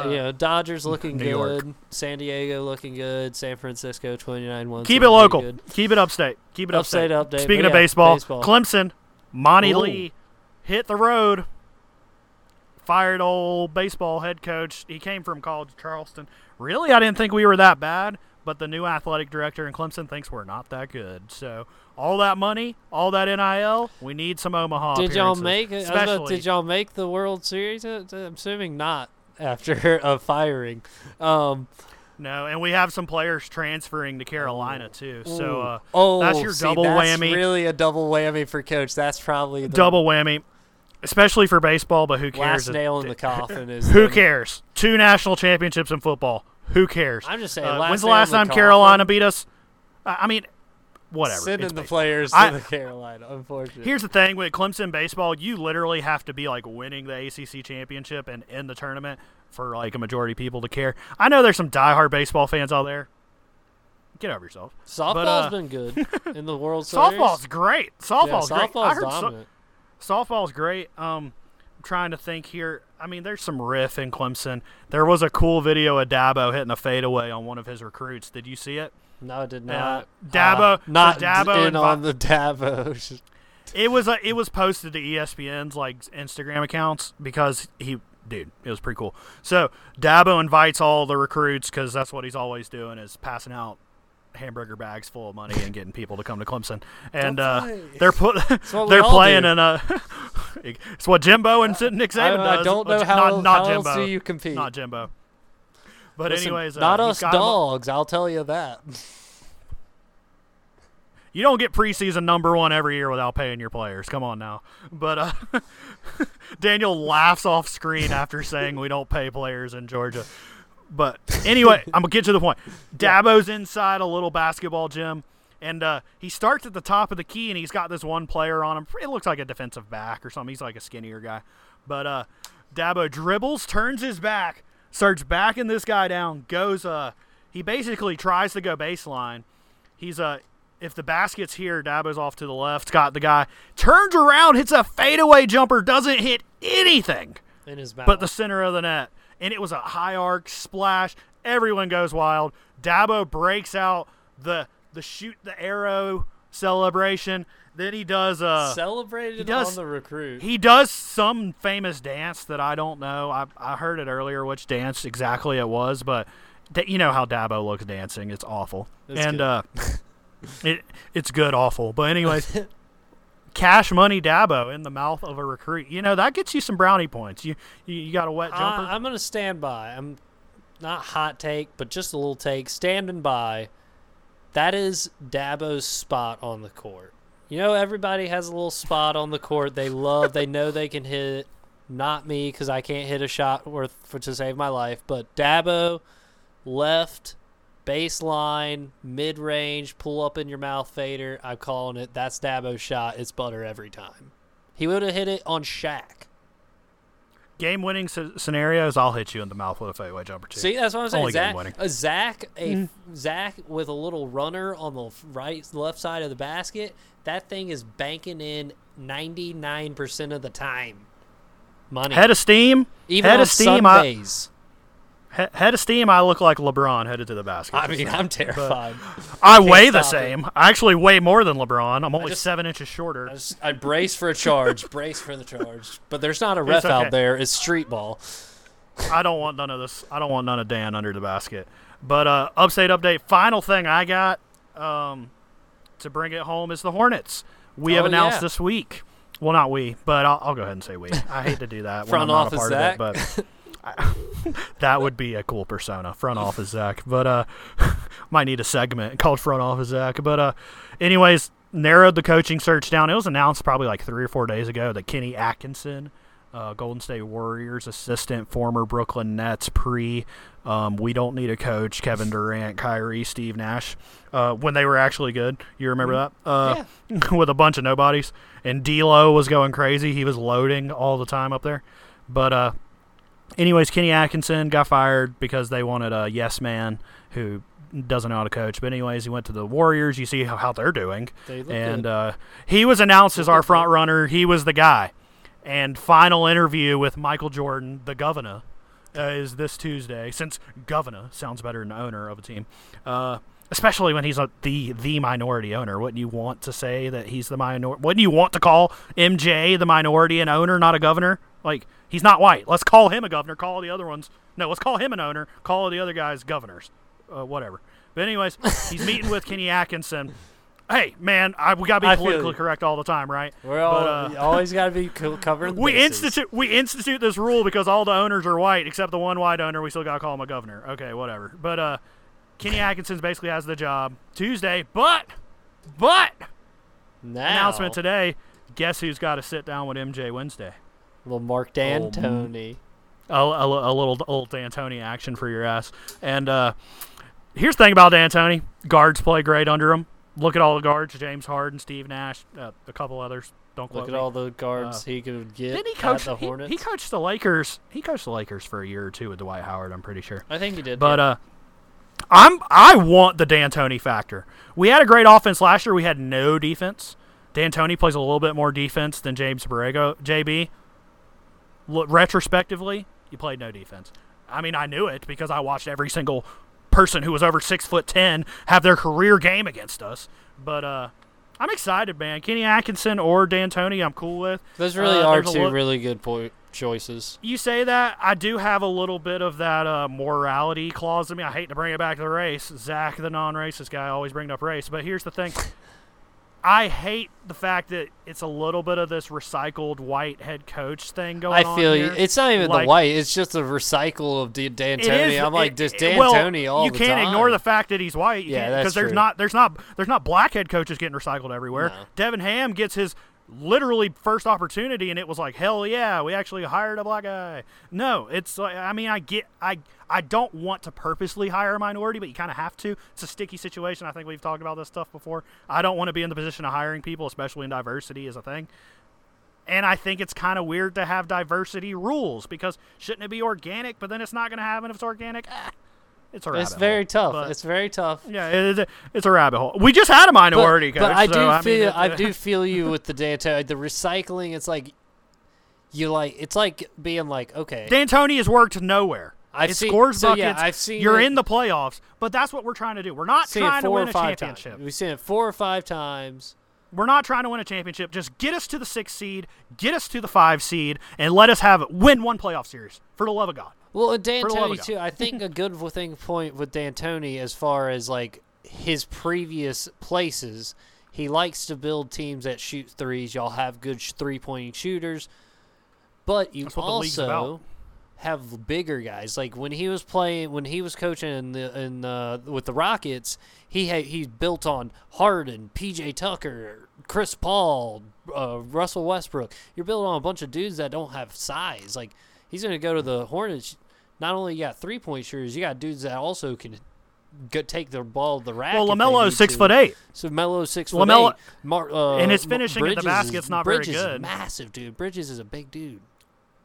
you know, Dodgers looking New York. good, San Diego looking good, San Francisco twenty nine one. Keep it local. Keep it upstate. Keep it Upstate upstate. update, Speaking but of yeah, baseball, baseball. Clemson, Monte Ooh. Lee hit the road. Fired old baseball head coach. He came from college Charleston. Really, I didn't think we were that bad, but the new athletic director in Clemson thinks we're not that good. So all that money, all that nil, we need some Omaha. Did y'all make Especially, did y'all make the World Series? Uh, I'm assuming not after a firing. Um, no, and we have some players transferring to Carolina too. So uh, oh, that's your see, double that's whammy. Really, a double whammy for coach. That's probably the double whammy, especially for baseball. But who cares? last nail in the coffin. Is Who cares? Two national championships in football. Who cares? I'm just saying. Uh, last when's the last time coffin, Carolina beat us? I mean, whatever. Sending It's the players to I- the Carolina. Unfortunately. Here's the thing with Clemson baseball: you literally have to be like winning the ACC championship and in the tournament for like a majority of people to care. I know there's some diehard baseball fans out there. Get over yourself. Softball's but, uh, been good in the World Series. Softball's great. yeah, Softball's great. I softball's heard so- softball's great. Um, I'm trying to think here. I mean, there's some riff in Clemson. There was a cool video of Dabo hitting a fadeaway on one of his recruits. Did you see it? No, it did Uh, not. Dabo- Uh, not so Dabo in on the Dabo. It was uh, it was posted to ESPN's like Instagram accounts because he dude it was pretty cool. So Dabo invites all the recruits because that's what he's always doing is passing out hamburger bags full of money and getting people to come to Clemson. And uh, they're put they're playing do. in a. it's what Jimbo and Nick I, Saban I does. don't know how, not, not how Jimbo. else do you compete. Not Jimbo. But Listen, anyways, uh, not us dogs. I'll tell you that. You don't get preseason number one every year without paying your players. Come on now. But uh, Daniel laughs off screen after saying we don't pay players in Georgia. But anyway, I'm gonna get to the point. Dabo's inside a little basketball gym, and uh, he starts at the top of the key, and he's got this one player on him. It looks like a defensive back or something. He's like a skinnier guy, but uh, Dabo dribbles, turns his back, starts backing this guy down, goes. Uh, he basically tries to go baseline. He's uh, if the basket's here, Dabo's off to the left. Got the guy turns around, hits a fadeaway jumper, doesn't hit anything In his mouth. but the center of the net. And it was a high arc splash. Everyone goes wild. Dabo breaks out the the shoot the arrow celebration. Then he does uh Celebrated does- on the recruit. he does some famous dance that I don't know. I I heard it earlier which dance exactly it was, but da- you know how Dabo looks dancing. It's awful. And good. uh it it's good awful. But anyways, cash money Dabo in the mouth of a recruit. You know, that gets you some brownie points. You you, you got a wet jumper. I, I'm gonna stand by. I'm not hot take, but just a little take. Standing by. That is Dabo's spot on the court. You know, everybody has a little spot on the court they love. they know they can hit. Not me, because I can't hit a shot worth for to save my life. But Dabo, left, baseline, mid range, pull up in your mouth fader. I'm calling it. That's Dabo's shot. It's butter every time. He would have hit it on Shaq. Game winning s- scenarios, I'll hit you in the mouth with a fadeaway jumper too. See, that's what I'm saying. Only game-winning. a Zach, a mm. Zach with a little runner on the right, left side of the basket. That thing is banking in 99% of the time. Money. Head of steam. Even head on of steam. I, Sundays. He- head of steam. I look like LeBron headed to the basket. I, mean. I'm terrified. I weigh the stop it. same. I actually weigh more than LeBron. I'm only just- seven inches shorter. I, just, I brace for a charge. brace for the charge. But there's not a ref okay. out there. It's street ball. I don't want none of this. I don't want none of Dan under the basket. But uh, upstate update. Final thing I got um, to bring it home is the Hornets. We have Oh, announced yeah. this week. Well, not we, but I'll, I'll go ahead and say we. I hate to do that Front office a part Zach. of it, but I, that would be a cool persona, front office Zach. But uh, might need a segment called front office Zach. But uh, anyways, narrowed the coaching search down. It was announced probably like three or four days ago that Kenny Atkinson uh, Golden State Warriors assistant, former Brooklyn Nets pre. Um, we don't need a coach. Kevin Durant, Kyrie, Steve Nash, uh, when they were actually good. You remember that? Uh, with a bunch of nobodies. And D'Lo was going crazy. He was loading all the time up there. But uh, anyways, Kenny Atkinson got fired because they wanted a yes man who doesn't know how to coach. But anyways, he went to the Warriors. You see how, how they're doing They look and good. uh, he was announced as our front runner. He was the guy. And final interview with Michael Jordan, the governor, uh, is this Tuesday. Since governor sounds better than owner of a team, uh, especially when he's a, the the minority owner. Wouldn't you want to say that he's the minority? Wouldn't you want to call MJ the minority and owner, not a governor? Like he's not white. Let's call him a governor. Call the other ones. No, let's call him an owner. Call the other guys governors. Uh, whatever. But anyways, he's meeting with Kenny Atkinson. Hey, man, I, we gotta be politically correct all the time, right? We're all, but, uh, you always got to be co- covering we bases. institute we institute this rule because all the owners are white except the one white owner. We still gotta call him a governor. Okay, whatever. But uh, Kenny Atkinson basically has the job Tuesday. But but now, announcement today. Guess who's got to sit down with MJ Wednesday? Little Mark Oh, D'Antoni. a, a, a little old D'Antoni action for your ass. And uh, here's the thing about D'Antoni: guards play great under him. Look at all the guards: James Harden, Steve Nash, uh, a couple others. Don't Look at me. all the guards Uh, he could get Didn't he at coach the he- Hornets. He, coached the Lakers. He coached the Lakers for a year or two with Dwight Howard. I'm pretty sure. I think he did. But yeah. uh, I'm I want the D'Antoni factor. We had a great offense last year. We had no defense. D'Antoni plays a little bit more defense than James Borrego. JB. Look, retrospectively, you played no defense. I mean, I knew it because I watched every single person who was over six foot ten have their career game against us. But uh, I'm excited, man. Kenny Atkinson or D'Antoni, I'm cool with. those really uh, are two really good po- choices. You say that I do have a little bit of that uh, morality clause in me. I hate to bring it back to the race. Zach, the non-racist guy, always bringing up race. But here's the thing: I hate the fact that it's a little bit of this recycled white head coach thing going on. I on. feel you. here. It's not even Like- the white. It's just a recycle of D- It D'Antoni. I'm like, just it- well, D'Antoni all you can't time. ignore the fact that he's white. Yeah, because there's not there's not there's not black head coaches getting recycled everywhere. No. Darvin Ham gets his literally first opportunity, and it was like hell yeah, we actually hired a black guy. No, it's like I mean I get I I don't want to purposely hire a minority, but you kind of have to. It's a sticky situation. I think we've talked about this stuff before. I don't want to be in the position of hiring people, especially in diversity is a thing. And I think it's kind of weird to have diversity rules because shouldn't it be organic? But then it's not going to happen if it's organic. Ah, it's a rabbit It's very hole. tough. It's very tough. yeah, it is, it's a rabbit hole. We just had a But, minority but coach. I do so, I mean, feel it- I uh, do feel you with the D'Antoni. The recycling. It's like you like. It's like being like okay. D'Antoni has worked nowhere. I've it seen- scores so, buckets. yeah, I've seen You're it- in the playoffs, but that's what we're trying to do. We're not trying to win a championship. times. We've seen it four or five times. We're not trying to win a championship. Just get us to the sixth seed, get us to the five seed, and let us have win one playoff series for the love of God. Well, D'Antoni too. I think a good thing point with D'Antoni as far as like his previous places, he likes to build teams that shoot threes. Y'all have good sh- three point shooters, but you That's what the league's also have bigger guys. Like when he was playing, when he was coaching in the in the, with the Rockets, he had he built on Harden, PJ Tucker, Chris Paul, uh, Russell Westbrook. You're building on a bunch of dudes that don't have size. Like he's going to go to the Hornets. Not only you got three point shooters, you got dudes that also can go take the ball to the rack. Well, if they LaMelo is six to. foot eight. So Melo's six LaMelo- foot eight. Mar- uh, And his finishing at the basket's is, not very Bridges is good. massive, dude. Bridges is a big dude.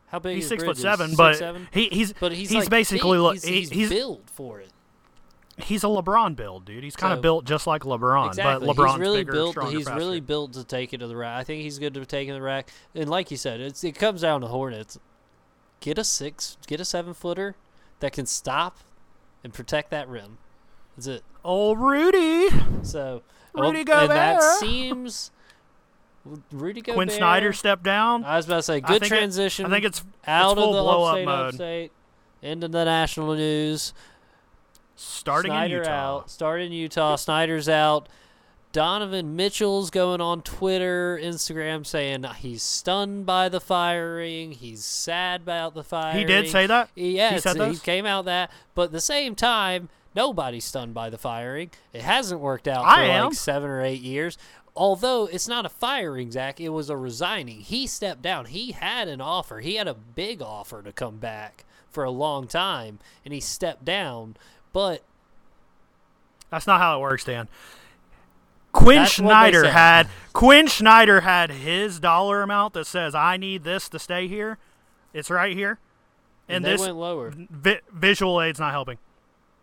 How big He's is six foot seven, Six, but seven? he, he's But he's, he's like basically look he's, he- he's, he's built for it. he's a LeBron build, dude. He's kind So- of built just like LeBron, Exactly. but LeBron's he's really bigger, built. stronger, he's really built to take it to the rack. I think he's good to taking the rack. And like you said, it's it comes down to Hornets. Get a six, get a seven footer that can stop and protect that rim. That's it. Old Rudy. So Rudy well, and that seems Rudy Gobert. Quin Snyder stepped down. I was about to say I good it- transition. I think it's out it's of the blow up upstate, mode. upstate into the national news. starting Snyder in Utah. out. Started in Utah. Snyder's out. Donovan Mitchell's going on Twitter, Instagram, saying he's stunned by the firing. He's sad about the firing. He did say that. Yeah, He said he came out that, but at the same time, nobody's stunned by the firing. It hasn't worked out for I am. like seven or eight years. Although it's not a firing, Zach, it was a resigning. He stepped down. He had an offer. He had a big offer to come back for a long time, and he stepped down. But That's not how it works, Dan. Quin That's Snyder had Quin Snyder had his dollar amount that says I need this to stay here. It's right here, and, they this went lower. vi- visual aid's not helping.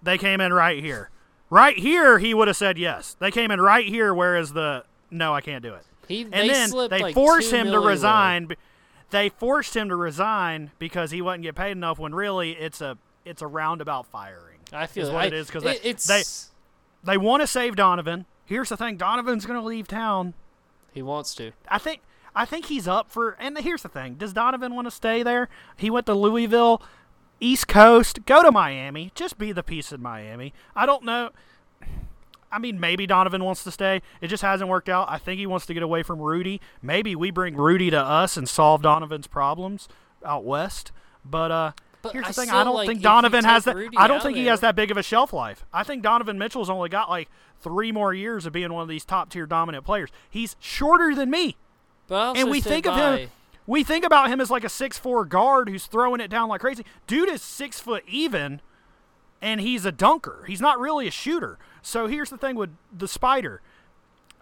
They came in right here, right here. He would have said yes. They came in right here, whereas the no, I can't do it. He And they then they like forced him to resign. They forced him to resign because he wasn't get paid enough. When really it's a it's a roundabout firing. I feel what I, it is because they, it's they they want to save Donovan. Here's the thing: Donovan's going to leave town. he wants to. I think I think he's up for. And here's the thing: Does Donovan want to stay there? He went to Louisville, East Coast. Go to Miami. Just be the piece in Miami. I don't know. I mean, maybe Donovan wants to stay. It just hasn't worked out. I think he wants to get away from Rudy. Maybe we bring Rudy to us and solve Donovan's problems out west. But uh, But here's I the thing: I don't like, think Donovan has that. Rudy I don't think he there- has that big of a shelf life. I think Donovan Mitchell's only got like three more years of being one of these top tier dominant players. He's shorter than me. And we think of him we think about him as like a six four guard who's throwing it down like crazy. Dude is six foot even and he's a dunker. He's not really a shooter. So here's the thing with the spider.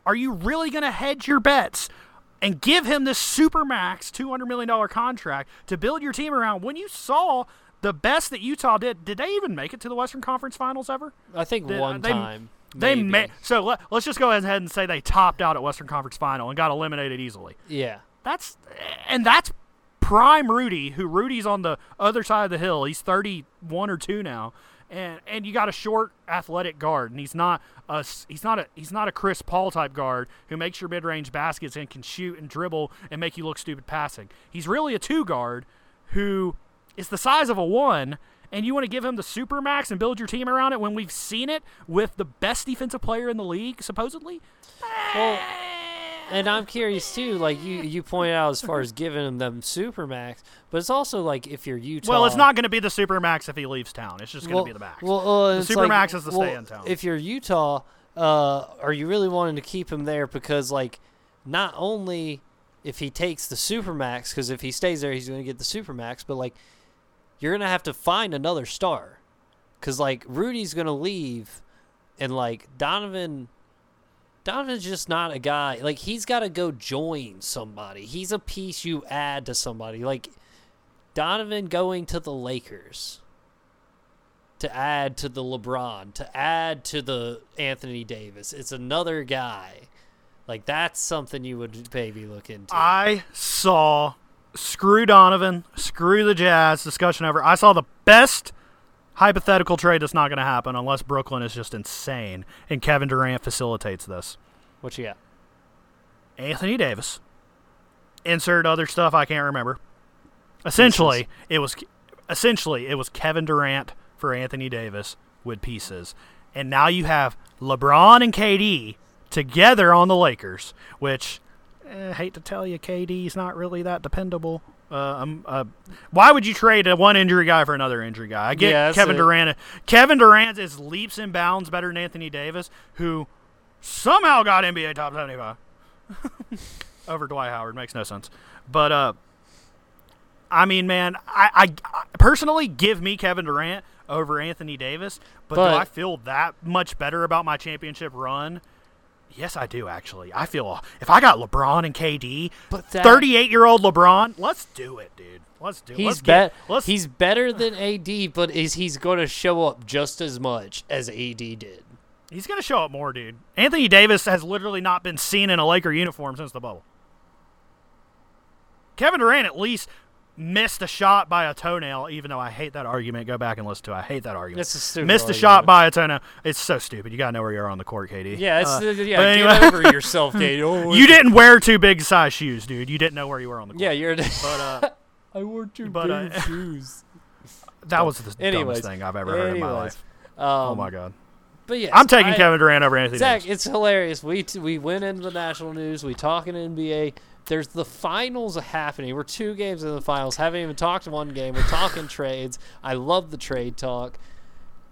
Are you really gonna hedge your bets and give him this super max two hundred million dollar contract to build your team around when you saw the best that Utah did? Did they even make it to the Western Conference Finals ever? I think They- uh, one they- time. They maybe. may so let, let's just go ahead and say they topped out at Western Conference Final and got eliminated easily. Yeah. That's and that's prime Rudy, who Rudy's on the other side of the hill. He's 31 or 2 now. And and you got a short athletic guard and he's not a he's not a he's not a Chris Paul type guard who makes your mid-range baskets and can shoot and dribble and make you look stupid passing. He's really a two guard who is the size of a 1 and you want to give him the super max and build your team around it when we've seen it with the best defensive player in the league supposedly? Well, eh. And I'm curious too. Like you, you pointed out as far as giving them them super max, but it's also like if you're Utah. Well, it's not going to be the super max if he leaves town. It's just going to well, be the max. Well, uh, The it's super like, is to well, stay in town. If you're Utah, uh, are you really wanting to keep him there because like not only if he takes the super max, because if he stays there, he's going to get the super max, but like you're going to have to find another star, because like Rudy's going to leave, and like Donovan. Donovan's just not a guy. Like he's got to go join somebody. He's a piece you add to somebody. Like Donovan going to the Lakers to add to the LeBron, to add to the Anthony Davis. It's another guy. Like that's something you would maybe look into. I saw screw Donovan, screw the Jazz discussion ever. I saw the best hypothetical trade that's not going to happen unless Brooklyn is just insane and Kevin Durant facilitates this. What you got? Anthony Davis. Insert other stuff I can't remember. Essentially, it was essentially it was Kevin Durant for Anthony Davis with pieces. And now you have LeBron and KD together on the Lakers, which eh, hate to tell you KD's not really that dependable. Uh, uh, why would you trade a one injury guy for another injury guy? I get Yeah, Kevin it. Durant. Kevin Durant is leaps and bounds better than Anthony Davis, who somehow got NBA top 75 over Dwight Howard. Makes no sense. But uh, I mean, man, I, I, I personally give me Kevin Durant over Anthony Davis. But, But- do I feel that much better about my championship run? Yes, I do actually. I feel if I got LeBron and KD, But 38 year old LeBron, let's do it, dude. Let's do it. He's let's bet he's better than AD, but is he's going to show up just as much as AD did? He's gonna show up more, dude. Anthony Davis has literally not been seen in a Laker uniform since the bubble. Kevin Durant at least missed a shot by a toenail, even though I hate that argument. Go back and listen to it. I hate that argument. That's a stupid missed a shot by a toenail. It's so stupid. You gotta know where you are on the court, Katie. Yeah, it's Uh, yeah. Get anyway- over yourself, Kate. Oh, you didn't wear two big size shoes, dude. You didn't know where you were on the court. Yeah, you're. But uh, I wore two But, uh, big shoes. that was the Anyways, dumbest thing I've ever heard in my life. Um, oh my god. But yeah, I'm taking I, Kevin Durant over Anthony Zach, Davis. it's hilarious. We t- we went into the national news. We talking NBA. There's the finals happening. We're two games in the finals. Haven't even talked one game. We're talking trades. I love the trade talk.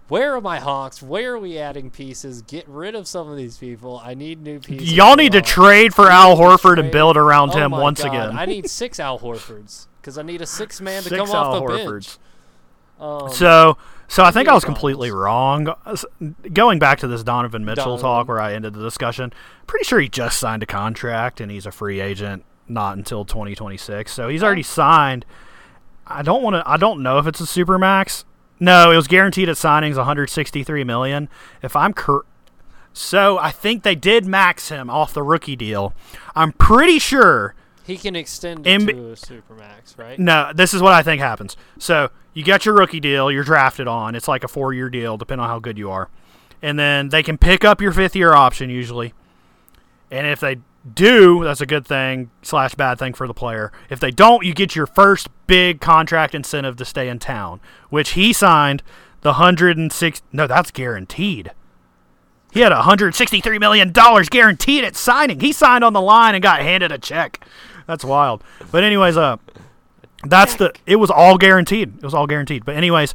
Where are my Hawks? Where are we adding pieces? Get rid of some of these people. I need new pieces. Y'all need to trade for Al Horford and build around Oh him once God, again. I need six Al Horfords because I need a six man to Six come Al off the Horfords. bench. Um, So, so I think I was completely wrong. Going back to this Donovan Mitchell Donovan. talk where I ended the discussion, pretty sure he just signed a contract and he's a free agent not until 2026. So he's already signed. I don't want to. I don't know if it's a super max. No, it was guaranteed at signings 163 million. If I'm cor- so I think they did max him off the rookie deal. I'm pretty sure he can extend it to a supermax, right? no, this is what I think happens. So you get your rookie deal, you're drafted on. It's like a four year deal, depending on how good you are. And then they can pick up your fifth year option usually. And if they do, that's a good thing slash bad thing for the player. If they don't, you get your first big contract incentive to stay in town, which he signed the hundred and six. No, that's guaranteed. He had $163 million guaranteed at signing. He signed on the line and got handed a check. That's wild. But anyways, uh that's the it was all guaranteed. It was all guaranteed. But anyways,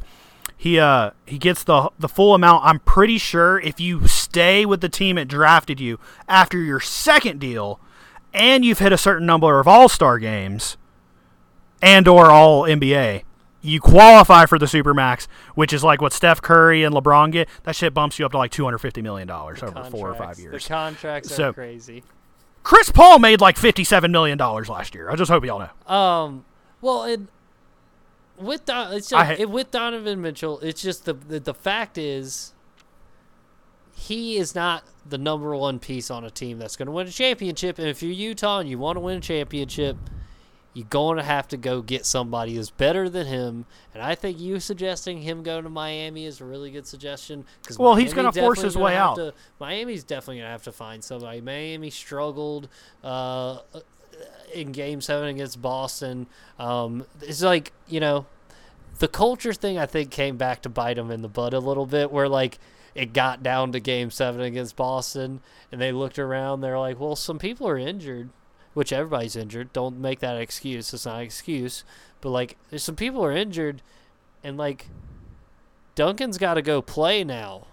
he uh he gets the the full amount. I'm pretty sure if you stay with the team that drafted you after your second deal and you've hit a certain number of all-star games and or all NBA, you qualify for the supermax, which is like what Steph Curry and LeBron get. That shit bumps you up to like 250 million dollars over 4 or 5 years. The contracts So- are crazy. Chris Paul made like 57 million dollars last year. I just hope y'all know. Um, well, it, with Don, it's just, ha- it, with Donovan Mitchell, it's just the, the the fact is he is not the number one piece on a team that's going to win a championship. And if you're Utah and you want to win a championship, you're going to have to go get somebody who's better than him. And I think you suggesting him go to Miami is a really good suggestion. Cause Well, he's gonna force his way out. to- Miami's definitely going to have to find somebody. Miami struggled. Uh, in game seven against Boston. Um, it's like, you know, the culture thing I think came back to bite him in the butt a little bit where like it got down to game seven against Boston and they looked around, they're like, Well, some people are injured, which everybody's injured. Don't make that an excuse. It's not an excuse. But like there's some people are injured and like Duncan's gotta go play now.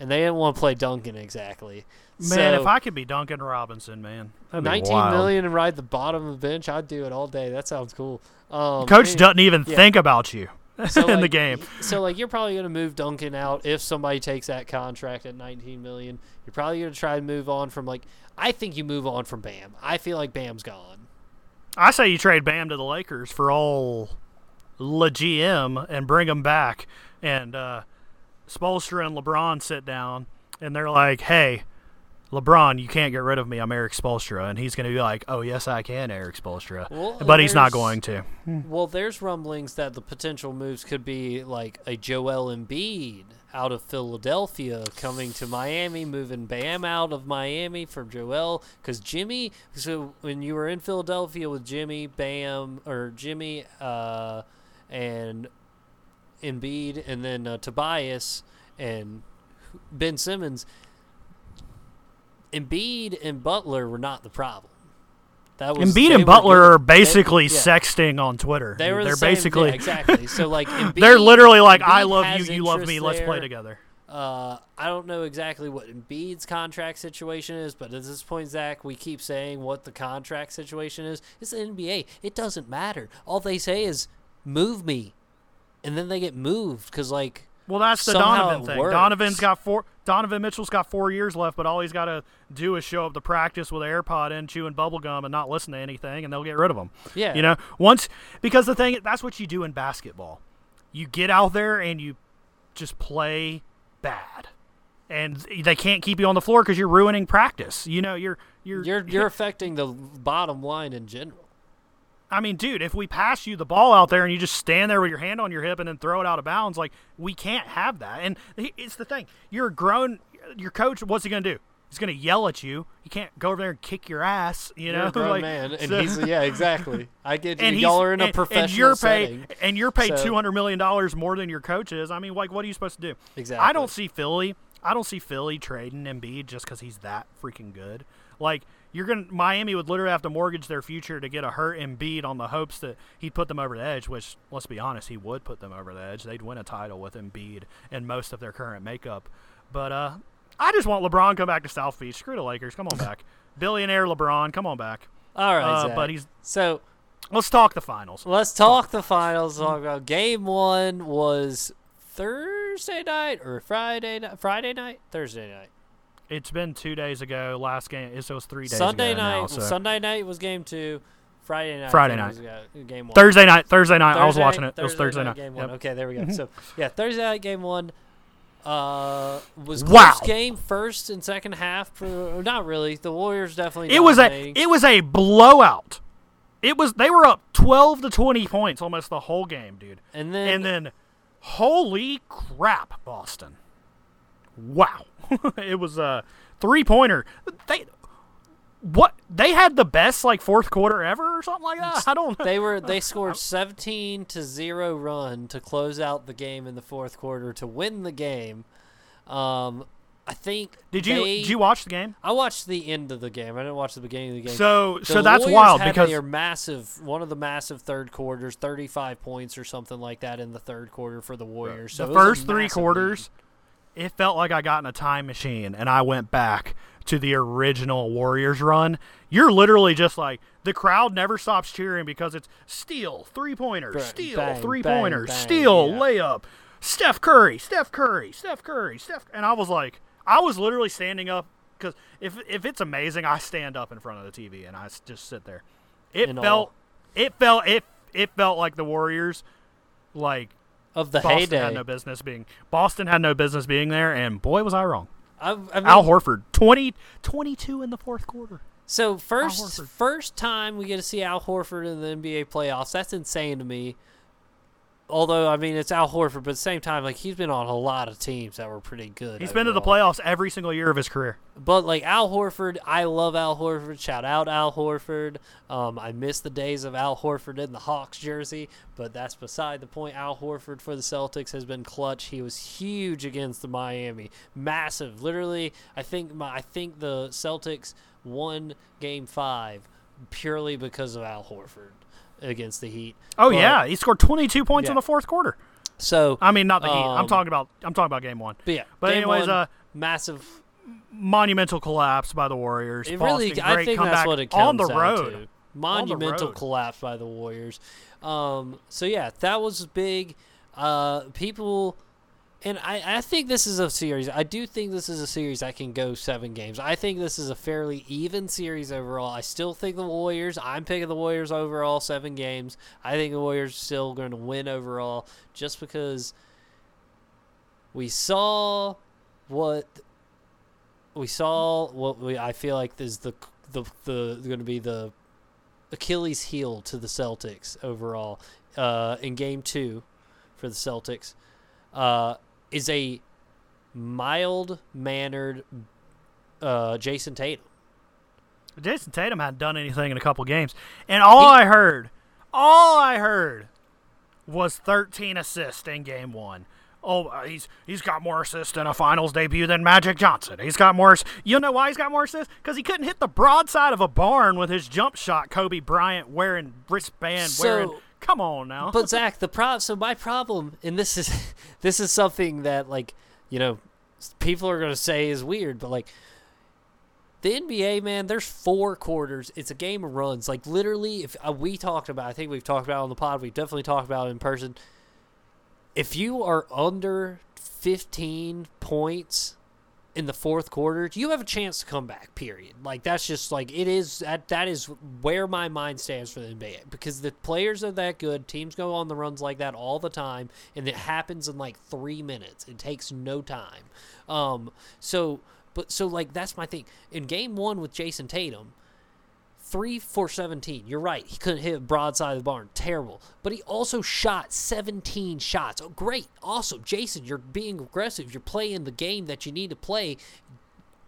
And they didn't want to play Duncan exactly. Man, So- if I could be Duncan Robinson, man, that'd be Nineteen wild. million and ride the bottom of the bench. I'd do it all day. That sounds cool. Um, Coach doesn't even yeah. think about you so, in the game. So like you're probably gonna move Duncan out if somebody takes that contract at 19 million. You're probably gonna try and move on from like I think you move on from Bam. I feel like Bam's gone. I say you trade Bam to the Lakers for all La GM and bring him back, and uh, Spoelstra and LeBron sit down and they're like, "Hey, LeBron, you can't get rid of me. I'm Eric Spoelstra, and he's going to be like, "Oh yes, I can, Eric Spoelstra," Well, but he's not going to. Well, there's rumblings that the potential moves could be like a Joel Embiid out of Philadelphia coming to Miami, moving Bam out of Miami for Joel. Because Jimmy, so when you were in Philadelphia with Jimmy, Bam, or Jimmy, uh, and Embiid, and then uh, Tobias and Ben Simmons, Embiid and Butler were not the problem. That was Embiid and Butler are basically they- yeah. sexting on Twitter. They were the They're same- yeah, basically exactly. So like Embiid, they're literally like, "I love you, you love me, interest let's play together." Uh, I don't know exactly what Embiid's contract situation is, but at this point, Zach, we keep saying what the contract situation is. It's the NBA. It doesn't matter. All they say is move me, and then they get moved because like Well, that's the Donovan thing. works. Donovan's got four. Donovan Mitchell's got four years left, but all he's got to do is show up to practice with an AirPod in, chewing bubble gum, and not listen to anything, and they'll get rid of him. Yeah. You know, once because the thing that's what you do in basketball. You get out there and you just play bad, and they can't keep you on the floor because you're ruining practice. You know, you're you're you're you're affecting the bottom line in general. I mean, dude, if we pass you the ball out there and you just stand there with your hand on your hip and then throw it out of bounds, like we can't have that. And it's the thing. You're a grown. Your coach. What's he gonna do? He's gonna yell at you. You can't go over there and kick your ass. You know, a grown like, man, and so- he's yeah, exactly. I get you. and Y'all are in a and- professional and you're setting. paid and you're paid so- two hundred million dollars more than your coach is. I mean, like, what are you supposed to do? Exactly. I don't see Philly. I don't see Philly trading Embiid just because he's that freaking good. Like you're gonna Miami would literally have to mortgage their future to get a hurt Embiid on the hopes that he'd put them over the edge. Which let's be honest, he would put them over the edge. They'd win a title with Embiid and most of their current makeup. But uh, I just want LeBron come back to South Beach. Screw the Lakers. Come on back, billionaire LeBron. Come on back. All right, Uh, but he's. so Let's talk the finals. Let's talk the finals. Game one was Thursday night or Friday night? Friday night, Thursday night, It's been two days ago. Last game. So it was three days Sunday ago night. now, so- Sunday night was game two. Friday night. Friday night. uh, game one. Thursday night. Thursday night. I was watching it. It was Thursday night. Game Yep. one. Okay, there we go. So yeah, Thursday night game one. Uh, was Wow. close game first and second half. For, not really. The Warriors definitely. It was a it was a blowout. It was they were up twelve to twenty points almost the whole game, dude. and then And then, holy crap, Boston! Wow, it was a three pointer. They what they had the best like fourth quarter ever or something like that. I don't. they were they scored 17 to 0 run to close out the game in the fourth quarter to win the game um i think Did you they- did you watch the game? i watched the end of the game i didn't watch the beginning of the game So The so that's Warriors wild had because their massive one of the massive third quarters 35 points or something like that in the third quarter for the warriors so the it was a first three quarters, it felt like I got in a time machine and I went back to the original Warriors run. You're literally just like the crowd never stops cheering because it's steal, three pointers, steal, bang, three bang, pointers, bang, steal, yeah. layup, Steph Curry, Steph Curry, Steph Curry, Steph, and I was like, I was literally standing up because if if it's amazing, I stand up in front of the TV and I just sit there. It In felt, awe. it felt, it it felt like the Warriors, like of the Boston heyday had no business being Boston had no business being there, and boy was I wrong. I, I mean, Al Horford 20, 22 in the fourth quarter. So first, first time we get to see Al Horford in the NBA playoffs. That's insane to me. Although I mean it's Al Horford, but at the same time, like he's been on a lot of teams that were pretty good. He's been to the playoffs every single year of his career. But like Al Horford, I love Al Horford. Shout out Al Horford. Um, I miss the days of Al Horford in the Hawks jersey, but that's beside the point. Al Horford for the Celtics has been clutch. He was huge against the Miami, massive. Literally, I think my, I think the Celtics won Game Five purely because of Al Horford against the Heat. Oh But- yeah, he scored 22 points in the fourth quarter. So, I mean, not the Heat. I'm Um, talking about I'm talking about game 1. but yeah. But anyways, one, uh massive. monumental collapse by the Warriors. It really, Boston, I great think that's what it comes on the road. to. Monumental road. collapse by the Warriors. Um, so yeah, that was big. Uh, people, and I, I think this is a series. I do think this is a series that can go seven games. I think this is a fairly even series overall. I still think the Warriors. I'm picking the Warriors overall seven games. I think the Warriors are still going to win overall, just because we saw what we saw what we I feel like is the the the going to be the Achilles heel to the Celtics overall uh, in Game Two for the Celtics uh, is a mild mannered uh, Jayson Tatum. Jayson Tatum hadn't done anything in a couple games, and all I heard, all I heard, was 13 assists in Game One. Oh, uh, he's he's got more assists in a Finals debut than Magic Johnson. He's got more. You know why he's got more assists? Because he couldn't hit the broadside of a barn with his jump shot. Kobe Bryant wearing wristband, So- wearing. Come on now. But Zach, the pro so my problem, and this is this is something that like you know people are gonna say is weird, but like the NBA, man, there's four quarters. It's a game of runs. Like literally, if uh, we talked about, I think we've talked about on the pod. We've definitely talked about in person. If you are under 15 points in the fourth quarter, you have a chance to come back. Period. Like that's just like it is. That that is where my mind stands for the NBA because the players are that good. Teams go on the runs like that all the time, and it happens in like three minutes. It takes no time. Um. So, but so like that's my thing. In game one with Jayson Tatum, three for 17. You're right. He couldn't hit broadside of the barn. Terrible. But he also shot 17 shots. Oh, great. Awesome. Jason, you're being aggressive. You're playing the game that you need to play.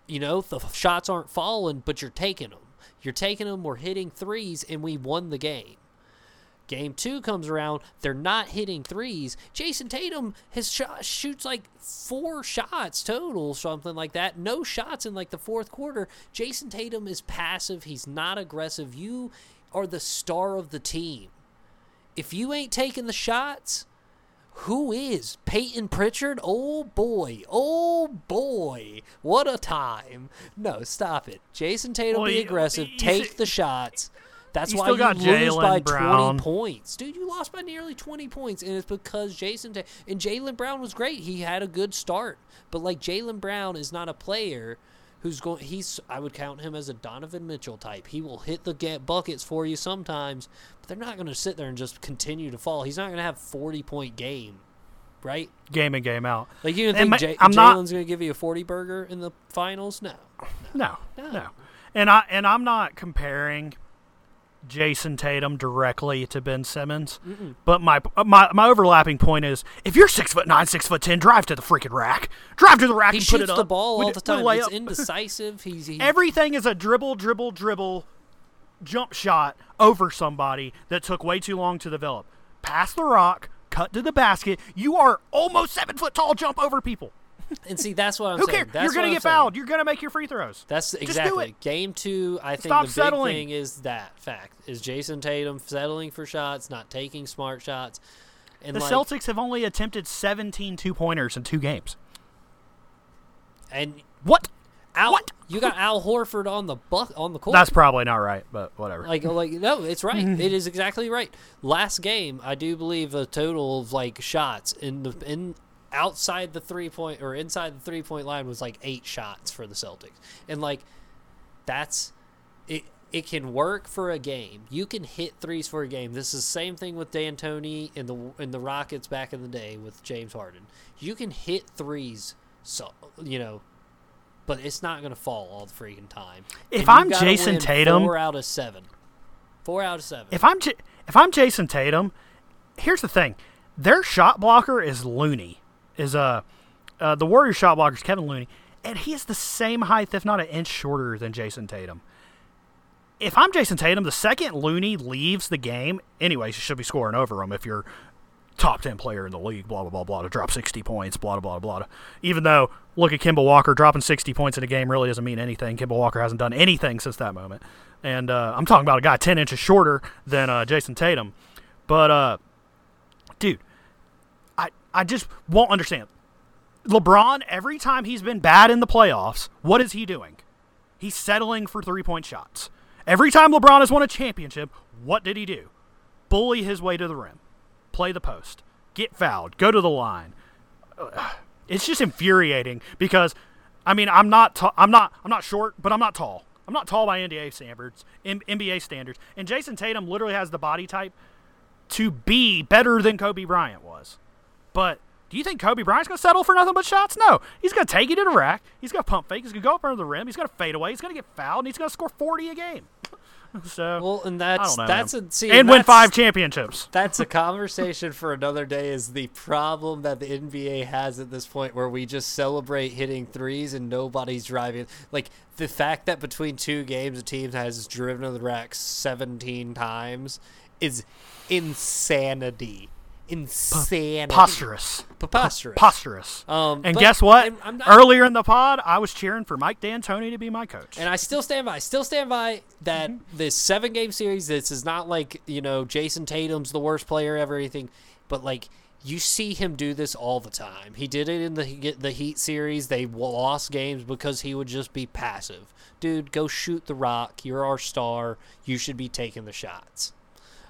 You know, the shots aren't falling, but you're taking them. You're taking them. We're hitting threes, and we won the game. Game two comes around, they're not hitting threes. Jayson Tatum has shot, shoots like four shots total, something like that. No shots in like the fourth quarter. Jayson Tatum is passive. He's not aggressive. You are the star of the team. If you ain't taking the shots, who is Payton Pritchard? Oh boy, oh boy, what a time! No, stop it. Jayson Tatum, Well, be aggressive. Take the shots. That's you why you got lose Jaylen by Brown. 20 points, dude. You lost by nearly 20 points, and it's because Jason Ta- and Jaylen Brown was great. He had a good start, but like Jaylen Brown is not a player who's going. He's I would count him as a Donovan Mitchell type. He will hit the get buckets for you sometimes, but they're not going to sit there and just continue to fall. He's not going to have 40 point game, right? game in, game out. Like you think ma- J- I'm not- Jaylen's going to give you a 40 burger in the finals? No. No, No. no, And I and I'm not comparing Jayson Tatum directly to Ben Simmons, but my my my overlapping point is if you're six foot nine, six foot ten, drive to the freaking rack, drive to the rack He and shoots put it up. the ball all with- the time. It's layup. indecisive. He's he, Everything is a dribble, dribble, dribble, jump shot over somebody that took way too long to develop. Pass the rock, cut to the basket. You are almost seven foot tall. Jump over people. And see that's what I'm Who saying. cares? That's You're gonna get saying. fouled. You're gonna make your free throws. That's exactly it. game two. I think Stop the big settling. thing is that fact is Jayson Tatum settling for shots, not taking smart shots, and The like Celtics have only attempted 17 two pointers in two games. and What? Al, What? you got Al Horford on the buck on the court. That's probably not right, but whatever. like like no, it's right. it is exactly right. Last game, I do believe a total of like shots in the in outside the three point or inside the three point line was like eight shots for the Celtics, and like that's it. It can work for a game. You can hit threes for a game. This is the same thing with D'Antoni and the and the Rockets back in the day with James Harden. You can hit threes, so you know, but it's not going to fall all the freaking time. If I'm Jayson Tatum- four out of seven, four out of seven. if I'm J- if I'm Jayson Tatum, here's the thing: their shot blocker is Looney. Is uh, uh the Warriors shot blocker is Kevin Looney, and he is the same height, if not an inch shorter than Jayson Tatum. If I'm Jayson Tatum, the second Looney leaves the game, anyways, you should be scoring over him if you're top 10 player in the league, blah, blah, blah, blah, to drop 60 points, blah, blah, blah, blah. Even though, look at Kemba Walker, dropping 60 points in a game really doesn't mean anything. Kemba Walker hasn't done anything since that moment. And uh, I'm talking about a guy 10 inches shorter than uh, Jayson Tatum. But, uh, dude, I, just won't understand. LeBron, every time he's been bad in the playoffs, what is he doing? He's settling for three point shots. Every time LeBron has won a championship, what did he do? Bully his way to the rim, play the post, get fouled, go to the line. It's just infuriating because, I mean, I'm not, ta- I'm not, I'm not short, but I'm not tall. I'm not tall by NBA standards, M- NBA standards, and Jayson Tatum literally has the body type to be better than Kobe Bryant was. But Do you think Kobe Bryant's going to settle for nothing but shots? No. He's going to take you to the rack. He's going to pump fake. He's going to go up under the rim. He's going to fade away. He's going to get fouled, and he's going to score 40 a game. so, Well, and that's know, that's a see, and win that's- five championships. That's a conversation for another day. Is the problem that the NBA has at this point, where we just celebrate hitting threes and nobody's driving. Like the fact that between two games, a team has driven to the rack seventeen times is insanity. Insanity. Preposterous. Preposterous. Preposterous. Um, and guess what? I'm- I'm Earlier in the pod, I was cheering for Mike D'Antoni to be my coach. And I still stand by. I still stand by that this seven game series. This is not like you know Jayson Tatum's the worst player ever. Anything, but like you see him do this all the time. He did it in the the Heat series. They lost games because he would just be passive. Dude, go shoot the rock. You're our star. You should be taking the shots.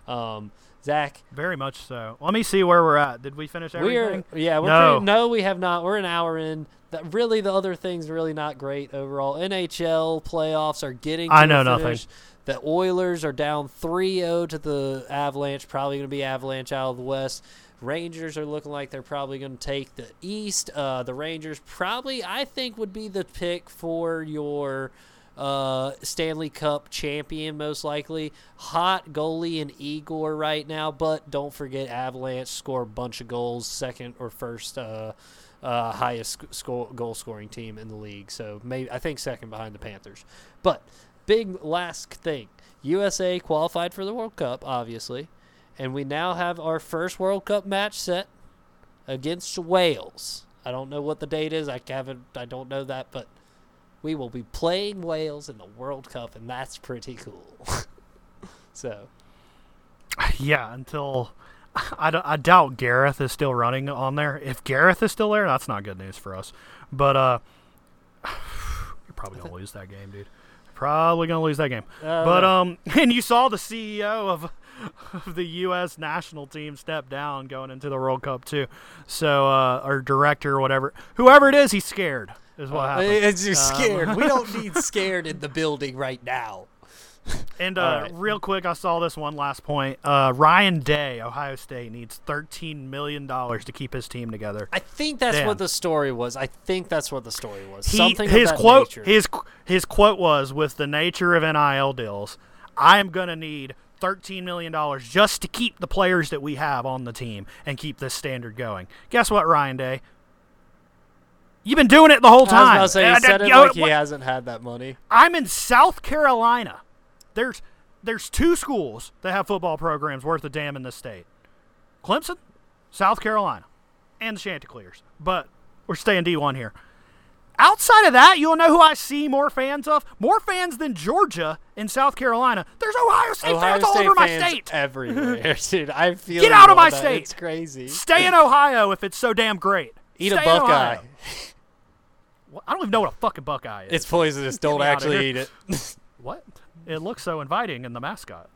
Um, Zach, Very much so. Let me see where we're at. Did we finish everything? we're yeah, we're No. pretty, no, we have not. We're an hour in. That really, the other things really not great overall. NHL playoffs are getting. I know nothing. The Oilers are down 3-0 to the Avalanche. Probably going to be Avalanche out of the West. Rangers are looking like they're probably going to take the East. Uh, the Rangers probably, I think, would be the pick for your uh, Stanley Cup champion, most likely. Hot goalie in Igor right now, but don't forget Avalanche score a bunch of goals, second or first uh, uh, highest goal scoring team in the league. So maybe I think second behind the Panthers. But big last thing, USA qualified for the World Cup, obviously, and we now have our first World Cup match set against Wales. I don't know what the date is. I haven't. I don't know that, but we will be playing Wales in the World Cup, and that's pretty cool. so Yeah, until I, d- I doubt Gareth is still running on there. If Gareth is still there, that's not good news for us. But uh, you're probably gonna lose that game, dude. Probably gonna lose that game. Uh, but um, and you saw the CEO of of the U.S. national team step down going into the World Cup too. So uh, or director or whatever, whoever it is, he's scared. Is what happened. it's just Um, scared. we don't need scared in the building right now. And uh, right. real quick, I saw this one last point. Uh, Ryan Day, Ohio State, needs thirteen million dollars to keep his team together. I think that's Damn. what the story was. I think that's what the story was. He, Something his quote, nature. his his quote was, "With the nature of NIL deals, I am gonna need thirteen million dollars just to keep the players that we have on the team and keep this standard going." Guess what, Ryan Day? You've been doing it the whole time. I was about to say, he said uh, it uh, like he what- hasn't had that money. I'm in South Carolina. There's there's two schools that have football programs worth a damn in this state. Clemson, South Carolina, and the Chanticleers. But we're staying D1 here. Outside of that, you'll know who I see more fans of? More fans than Georgia and South Carolina. There's Ohio State Ohio fans all State over my fans state. everywhere, dude. I feel Get out of my that. state. It's crazy. Stay in Ohio if it's so damn great. Eat Stay a in Buckeye. I don't even know what a fucking Buckeye is. It's poisonous. Don't actually eat it. what? It looks so inviting in the mascot.